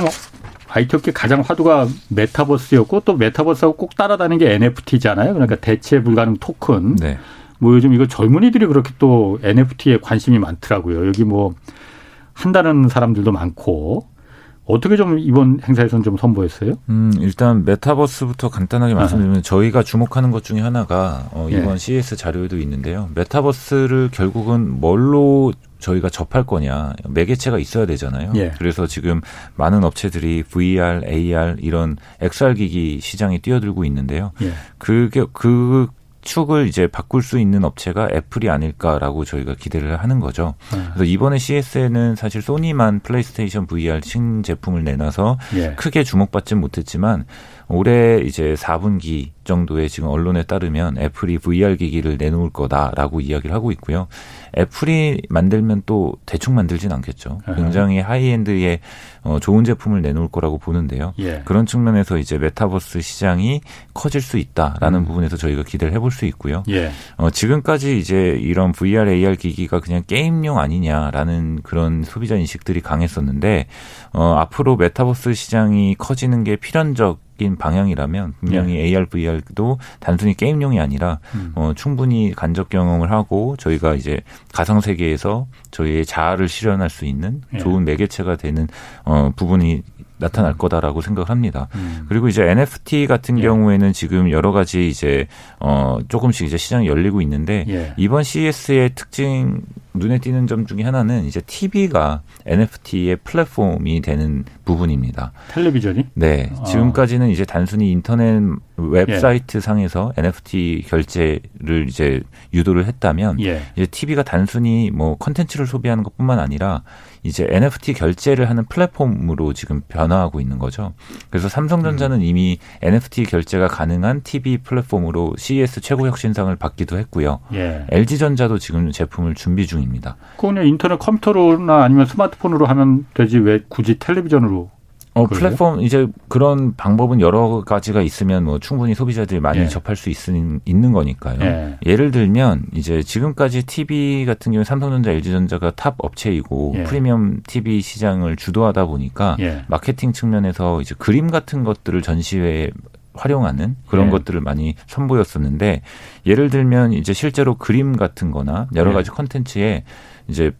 IT 업계 가장 화두가 메타버스였고 또 메타버스하고 꼭 따라다니는 게 NFT잖아요. 그러니까 대체 불가능 토큰. 네. 뭐 요즘 이거 젊은이들이 그렇게 또 NFT에 관심이 많더라고요. 여기 뭐 한다는 사람들도 많고 어떻게 좀 이번 행사에서는 좀 선보였어요? 음, 일단 메타버스부터 간단하게 말씀드리면 아. 저희가 주목하는 것 중에 하나가 어, 예. 이번 예. CS 자료에도 있는데요. 메타버스를 결국은 뭘로 저희가 접할 거냐 매개체가 있어야 되잖아요. 예. 그래서 지금 많은 업체들이 VR, AR 이런 XR 기기 시장에 뛰어들고 있는데요. 예. 그게 그 축을 이제 바꿀 수 있는 업체가 애플이 아닐까라고 저희가 기대를 하는 거죠. 네. 그래서 이번에 CES에는 사실 소니만 플레이스테이션 VR 신제품을 내놔서 예. 크게 주목받진 못했지만 올해 이제 4분기 정도에 지금 언론에 따르면 애플이 VR 기기를 내놓을 거다라고 이야기를 하고 있고요. 애플이 만들면 또 대충 만들진 않겠죠. 굉장히 high-end의 어, 좋은 제품을 내놓을 거라고 보는데요. 예. 그런 측면에서 이제 메타버스 시장이 커질 수 있다라는 음. 부분에서 저희가 기대를 해볼 수 있고요. 예. 어, 지금까지 이제 이런 VR, AR 기기가 그냥 게임용 아니냐라는 그런 소비자 인식들이 강했었는데 어, 앞으로 메타버스 시장이 커지는 게 필연적 인 방향이라면 분명히 네. AR, VR도 단순히 게임용이 아니라 음. 어, 충분히 간접 경험을 하고 저희가 이제 가상 세계에서 저희의 자아를 실현할 수 있는 네. 좋은 매개체가 되는 어, 부분이 나타날 거다라고 생각을 합니다. 음. 그리고 이제 NFT 같은 예. 경우에는 지금 여러 가지 이제 어 조금씩 이제 시장이 열리고 있는데 예. 이번 CES의 특징 눈에 띄는 점 중에 하나는 이제 TV가 NFT의 플랫폼이 되는 부분입니다. 텔레비전이? 네. 아. 지금까지는 이제 단순히 인터넷 웹사이트 예. 상에서 NFT 결제를 이제 유도를 했다면 예. 이제 TV가 단순히 뭐 컨텐츠를 소비하는 것뿐만 아니라 이제 NFT 결제를 하는 플랫폼으로 지금 변화하고 있는 거죠. 그래서 삼성전자는 음. 이미 NFT 결제가 가능한 TV 플랫폼으로 CES 최고 혁신상을 받기도 했고요. 예. LG전자도 지금 제품을 준비 중입니다. 그거는 인터넷 컴퓨터로나 아니면 스마트폰으로 하면 되지 왜 굳이 텔레비전으로 어, 플랫폼 이제 그런 방법은 여러 가지가 있으면 뭐 충분히 소비자들이 많이 예. 접할 수 있, 있는 거니까요. 예. 예를 들면 이제 지금까지 TV 같은 경우 삼성전자, LG전자가 탑 업체이고 예. 프리미엄 TV 시장을 주도하다 보니까 예. 마케팅 측면에서 이제 그림 같은 것들을 전시회에 활용하는 그런 예. 것들을 많이 선보였었는데 예를 들면 이제 실제로 그림 같은 거나 여러 예. 가지 컨텐츠에 이제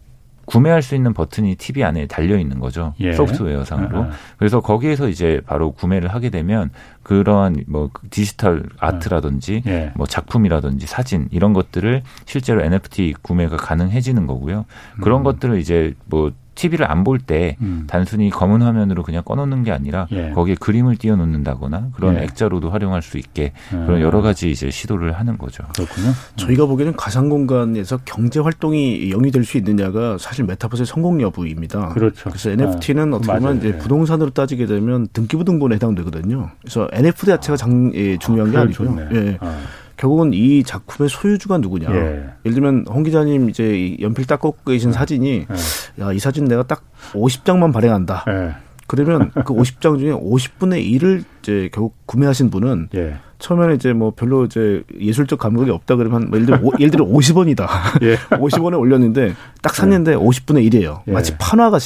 구매할 수 있는 버튼이 TV 안에 달려 있는 거죠. 예. 소프트웨어상으로. 아. 그래서 거기에서 이제 바로 구매를 하게 되면 그러한 뭐 디지털 아트라든지 예. 뭐 작품이라든지 사진 이런 것들을 실제로 NFT 구매가 가능해지는 거고요. 그런 음. 것들을 이제 뭐 TV를 안 볼때 음. 단순히 검은 화면으로 그냥 꺼놓는 게 아니라 예. 거기에 그림을 띄워놓는다거나 그런 예. 액자로도 활용할 수 있게 음. 그런 여러 가지 이제 시도를 하는 거죠. 그렇군요. 저희가 보기에는 가상 공간에서 경제 활동이 영위될 수 있느냐가 사실 메타버스의 성공 여부입니다. 그렇죠. 그래서 NFT는 아, 어떻게 보면 이제 예. 부동산으로 따지게 되면 등기부등본에 해당되거든요. 그래서 NFT 자체가 장, 예, 중요한 아, 게 아니고요. 예. 아. 결국은 이 작품의 소유주가 누구냐. 예. 예를 들면 홍 기자님 이제 연필 딱 꽂고 계신 예. 사진이 예. 야이 사진 내가 딱 50장만 발행한다. 예. 그러면 그 50장 중에 50분의 1을 이제 결국 구매하신 분은 예. 처음에는 이제 뭐 별로 이제 예술적 감각이 없다 그러면 뭐 예를 들어 예를 들어 50원이다. 예. 50원에 올렸는데 딱 샀는데 예. 50분의 1이에요. 예. 마치 판화가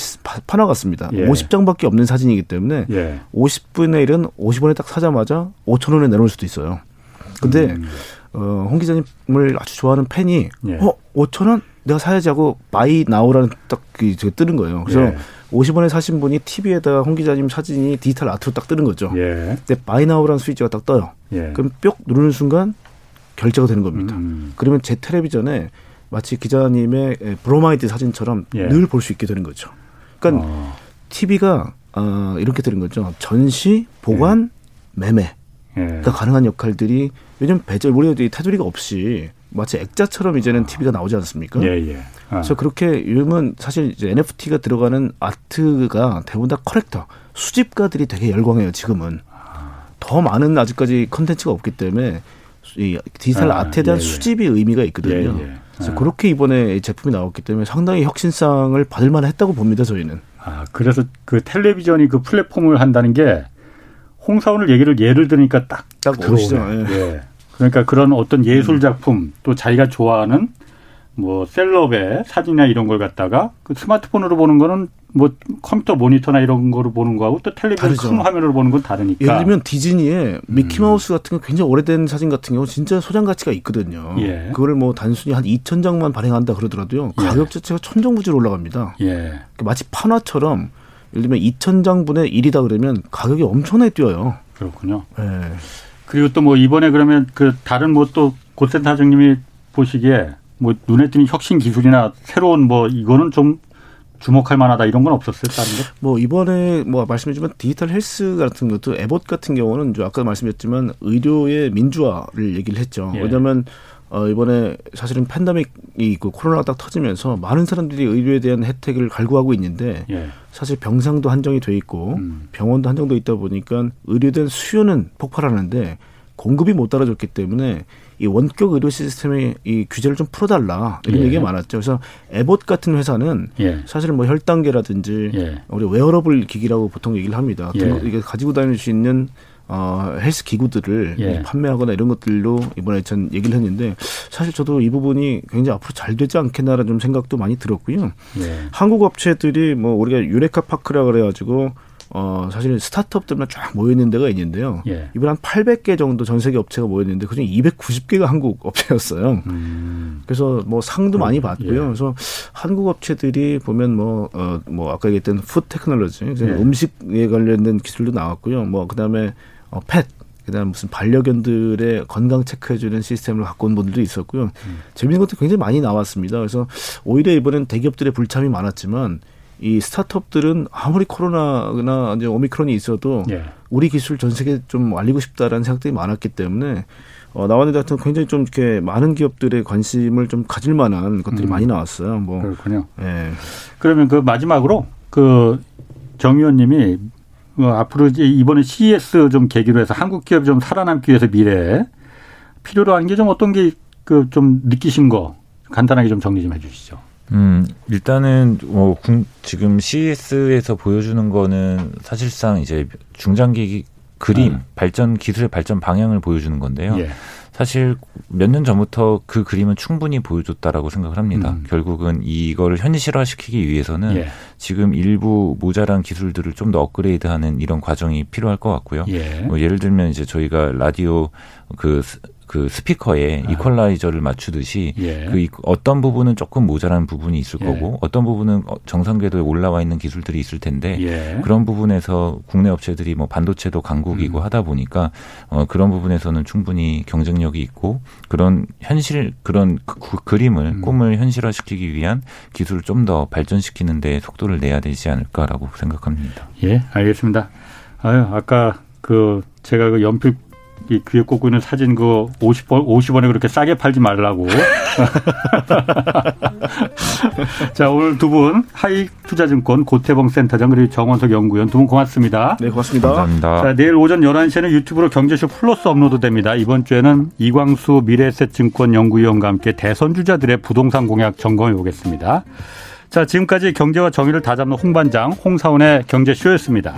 판화 같습니다. 예. 50장밖에 없는 사진이기 때문에 예. 50분의 1은 50원에 딱 사자마자 5천 원에 내놓을 수도 있어요. 근데 음. 어, 홍 기자님을 아주 좋아하는 팬이 예. 어 5천 원 내가 사야지 하고 buy now라는 딱그 뜨는 거예요. 그래서 예. 50원에 사신 분이 TV에다가 홍 기자님 사진이 디지털 아트로 딱 뜨는 거죠. 예. 근데 buy now라는 스위치가 딱 떠요. 예. 그럼 뿅 누르는 순간 결제가 되는 겁니다. 음. 그러면 제 텔레비전에 마치 기자님의 브로마이드 사진처럼 예. 늘볼 수 있게 되는 거죠. 그러니까 어. TV가 어, 이렇게 되는 거죠. 전시, 보관, 예. 매매. 예. 가 가능한 역할들이 요즘 베젤 우리가 테두리가 없이 마치 액자처럼 이제는 TV가 나오지 않습니까? 예, 예. 아. 그래서 그렇게 요즘은 사실 이제 NFT가 들어가는 아트가 대부분 다 collector, 수집가들이 되게 열광해요, 지금은. 더 많은 아직까지 컨텐츠가 없기 때문에 이 디지털 아, 아트에 대한 예, 예. 수집이 의미가 있거든요. 예, 예. 그래서 아. 그렇게 이번에 제품이 나왔기 때문에 상당히 혁신성을 받을 만했다고 봅니다, 저희는. 아, 그래서 그 텔레비전이 그 플랫폼을 한다는 게 홍사원을 얘기를 예를 들으니까 딱, 딱 들어오네. 예. 예. 그러니까 그런 어떤 예술 작품 또 자기가 좋아하는 뭐 셀럽의 사진이나 이런 걸 갖다가 그 스마트폰으로 보는 거는 뭐 컴퓨터 모니터나 이런 거로 보는 거하고 또 텔레비전 큰 화면으로 보는 건 다르니까. 예를 들면 디즈니의 미키마우스 음. 같은 거 굉장히 오래된 사진 같은 경우 진짜 소장 가치가 있거든요. 예. 그거를 뭐 단순히 한 2천 장만 발행한다 그러더라도요. 예. 가격 자체가 천정부지로 올라갑니다. 예. 마치 판화처럼 예를 들면 2천 장분의 1이다 그러면 가격이 엄청나게 뛰어요. 그렇군요. 네. 그리고 또 뭐 이번에 그러면 그 다른 뭐 또 고센터장님이 보시기에 뭐 눈에 띄는 혁신 기술이나 새로운 뭐 이거는 좀 주목할 만하다 이런 건 없었어요, 다른 거? 뭐 이번에 뭐 말씀해주면 디지털 헬스 같은 것도 에봇 같은 경우는 아까 말씀드렸지만 의료의 민주화를 얘기를 했죠. 예. 왜냐하면 어, 이번에 사실은 팬데믹이 있고 코로나가 딱 터지면서 많은 사람들이 의료에 대한 혜택을 갈구하고 있는데 예. 사실 병상도 한정이 돼 있고 음. 병원도 한정돼 있다 보니까 대한 수요는 폭발하는데 공급이 못 따라줬기 때문에 이 원격 의료 시스템의 이 규제를 좀 풀어달라 이런 예. 얘기가 많았죠. 그래서 Abbott 같은 회사는 예. 사실은 뭐 혈당계라든지 예. 우리 웨어러블 기기라고 보통 얘기를 합니다. 예. 이게 가지고 다닐 수 있는 어, 헬스 기구들을 예. 판매하거나 이런 것들로 이번에 전 얘기를 했는데 사실 저도 이 부분이 굉장히 앞으로 잘 되지 않겠나라는 좀 생각도 많이 들었고요. 예. 한국 업체들이 뭐 우리가 Eureka Park라 그래가지고 어, 사실 스타트업들만 쫙 모여있는 데가 있는데요. 예. 이번 한 800개 정도 전 세계 업체가 모였는데 그중에 290개가 한국 업체였어요. 음. 그래서 뭐 상도 많이 음, 받고요. 예. 그래서 한국 업체들이 보면 뭐, 어, 뭐 아까 얘기했던 food technology, 예. 음식에 관련된 기술도 나왔고요. 뭐 그다음에 어, pet, 그다음 무슨 반려견들의 건강 체크해주는 시스템을 갖고 온 분들도 있었고요. 음. 재밌는 것도 굉장히 많이 나왔습니다. 그래서 오히려 이번엔 대기업들의 불참이 많았지만 이 스타트업들은 아무리 코로나나 이제 오미크론이 있어도 예. 우리 기술 전 세계 좀 알리고 싶다라는 생각들이 많았기 때문에 어, 나와는 같은 굉장히 좀 이렇게 많은 기업들의 관심을 좀 가질 만한 것들이 음. 많이 나왔어요. 뭐 그렇군요. 예. 그러면 그 마지막으로 그 정 의원님이 어, 앞으로 이제 이번에 CES 좀 계기로 해서 한국 기업이 좀 살아남기 위해서 미래 필요로 하는 게 좀 어떤 게 그 좀 느끼신 거 간단하게 좀 정리 좀 해주시죠. 음, 일단은 뭐 지금 CES에서 보여주는 거는 사실상 이제 중장기 그림, 음. 발전 기술의 발전 방향을 보여주는 건데요. 예. 사실 몇 년 전부터 그 그림은 충분히 보여줬다라고 생각을 합니다. 음. 결국은 이거를 현실화시키기 위해서는 예. 지금 일부 모자란 기술들을 좀 더 업그레이드하는 이런 과정이 필요할 것 같고요. 예. 뭐 예를 들면 이제 저희가 라디오 그, 그 스피커에 아. 이퀄라이저를 맞추듯이 예. 그 어떤 부분은 조금 모자란 부분이 있을 예. 거고 어떤 부분은 어, 정상 궤도에 올라와 있는 기술들이 있을 텐데 예. 그런 부분에서 국내 업체들이 뭐 반도체도 강국이고 음. 하다 보니까 어 그런 부분에서는 충분히 경쟁력이 있고 그런 현실 그런 그, 그, 그림을 음. 꿈을 현실화시키기 위한 기술을 좀 더 발전시키는 데 속도를 내야 되지 않을까라고 생각합니다. 예, 알겠습니다. 아유, 아까 그 제가 그 연필 이 귀에 꽂고 있는 사진 그 50원, 50원에 그렇게 싸게 팔지 말라고. 자, 오늘 두 분 하이 투자증권 고태봉 센터장 그리고 정원석 연구위원 두 분 고맙습니다. 네, 고맙습니다. 감사합니다. 자, 내일 오전 11시에는 유튜브로 경제쇼 플러스 업로드 됩니다. 이번 주에는 이광수 미래에셋증권 연구위원과 함께 대선 주자들의 부동산 공약 점검해 보겠습니다. 자, 지금까지 경제와 정의를 다잡는 홍반장 홍사원의 경제쇼였습니다.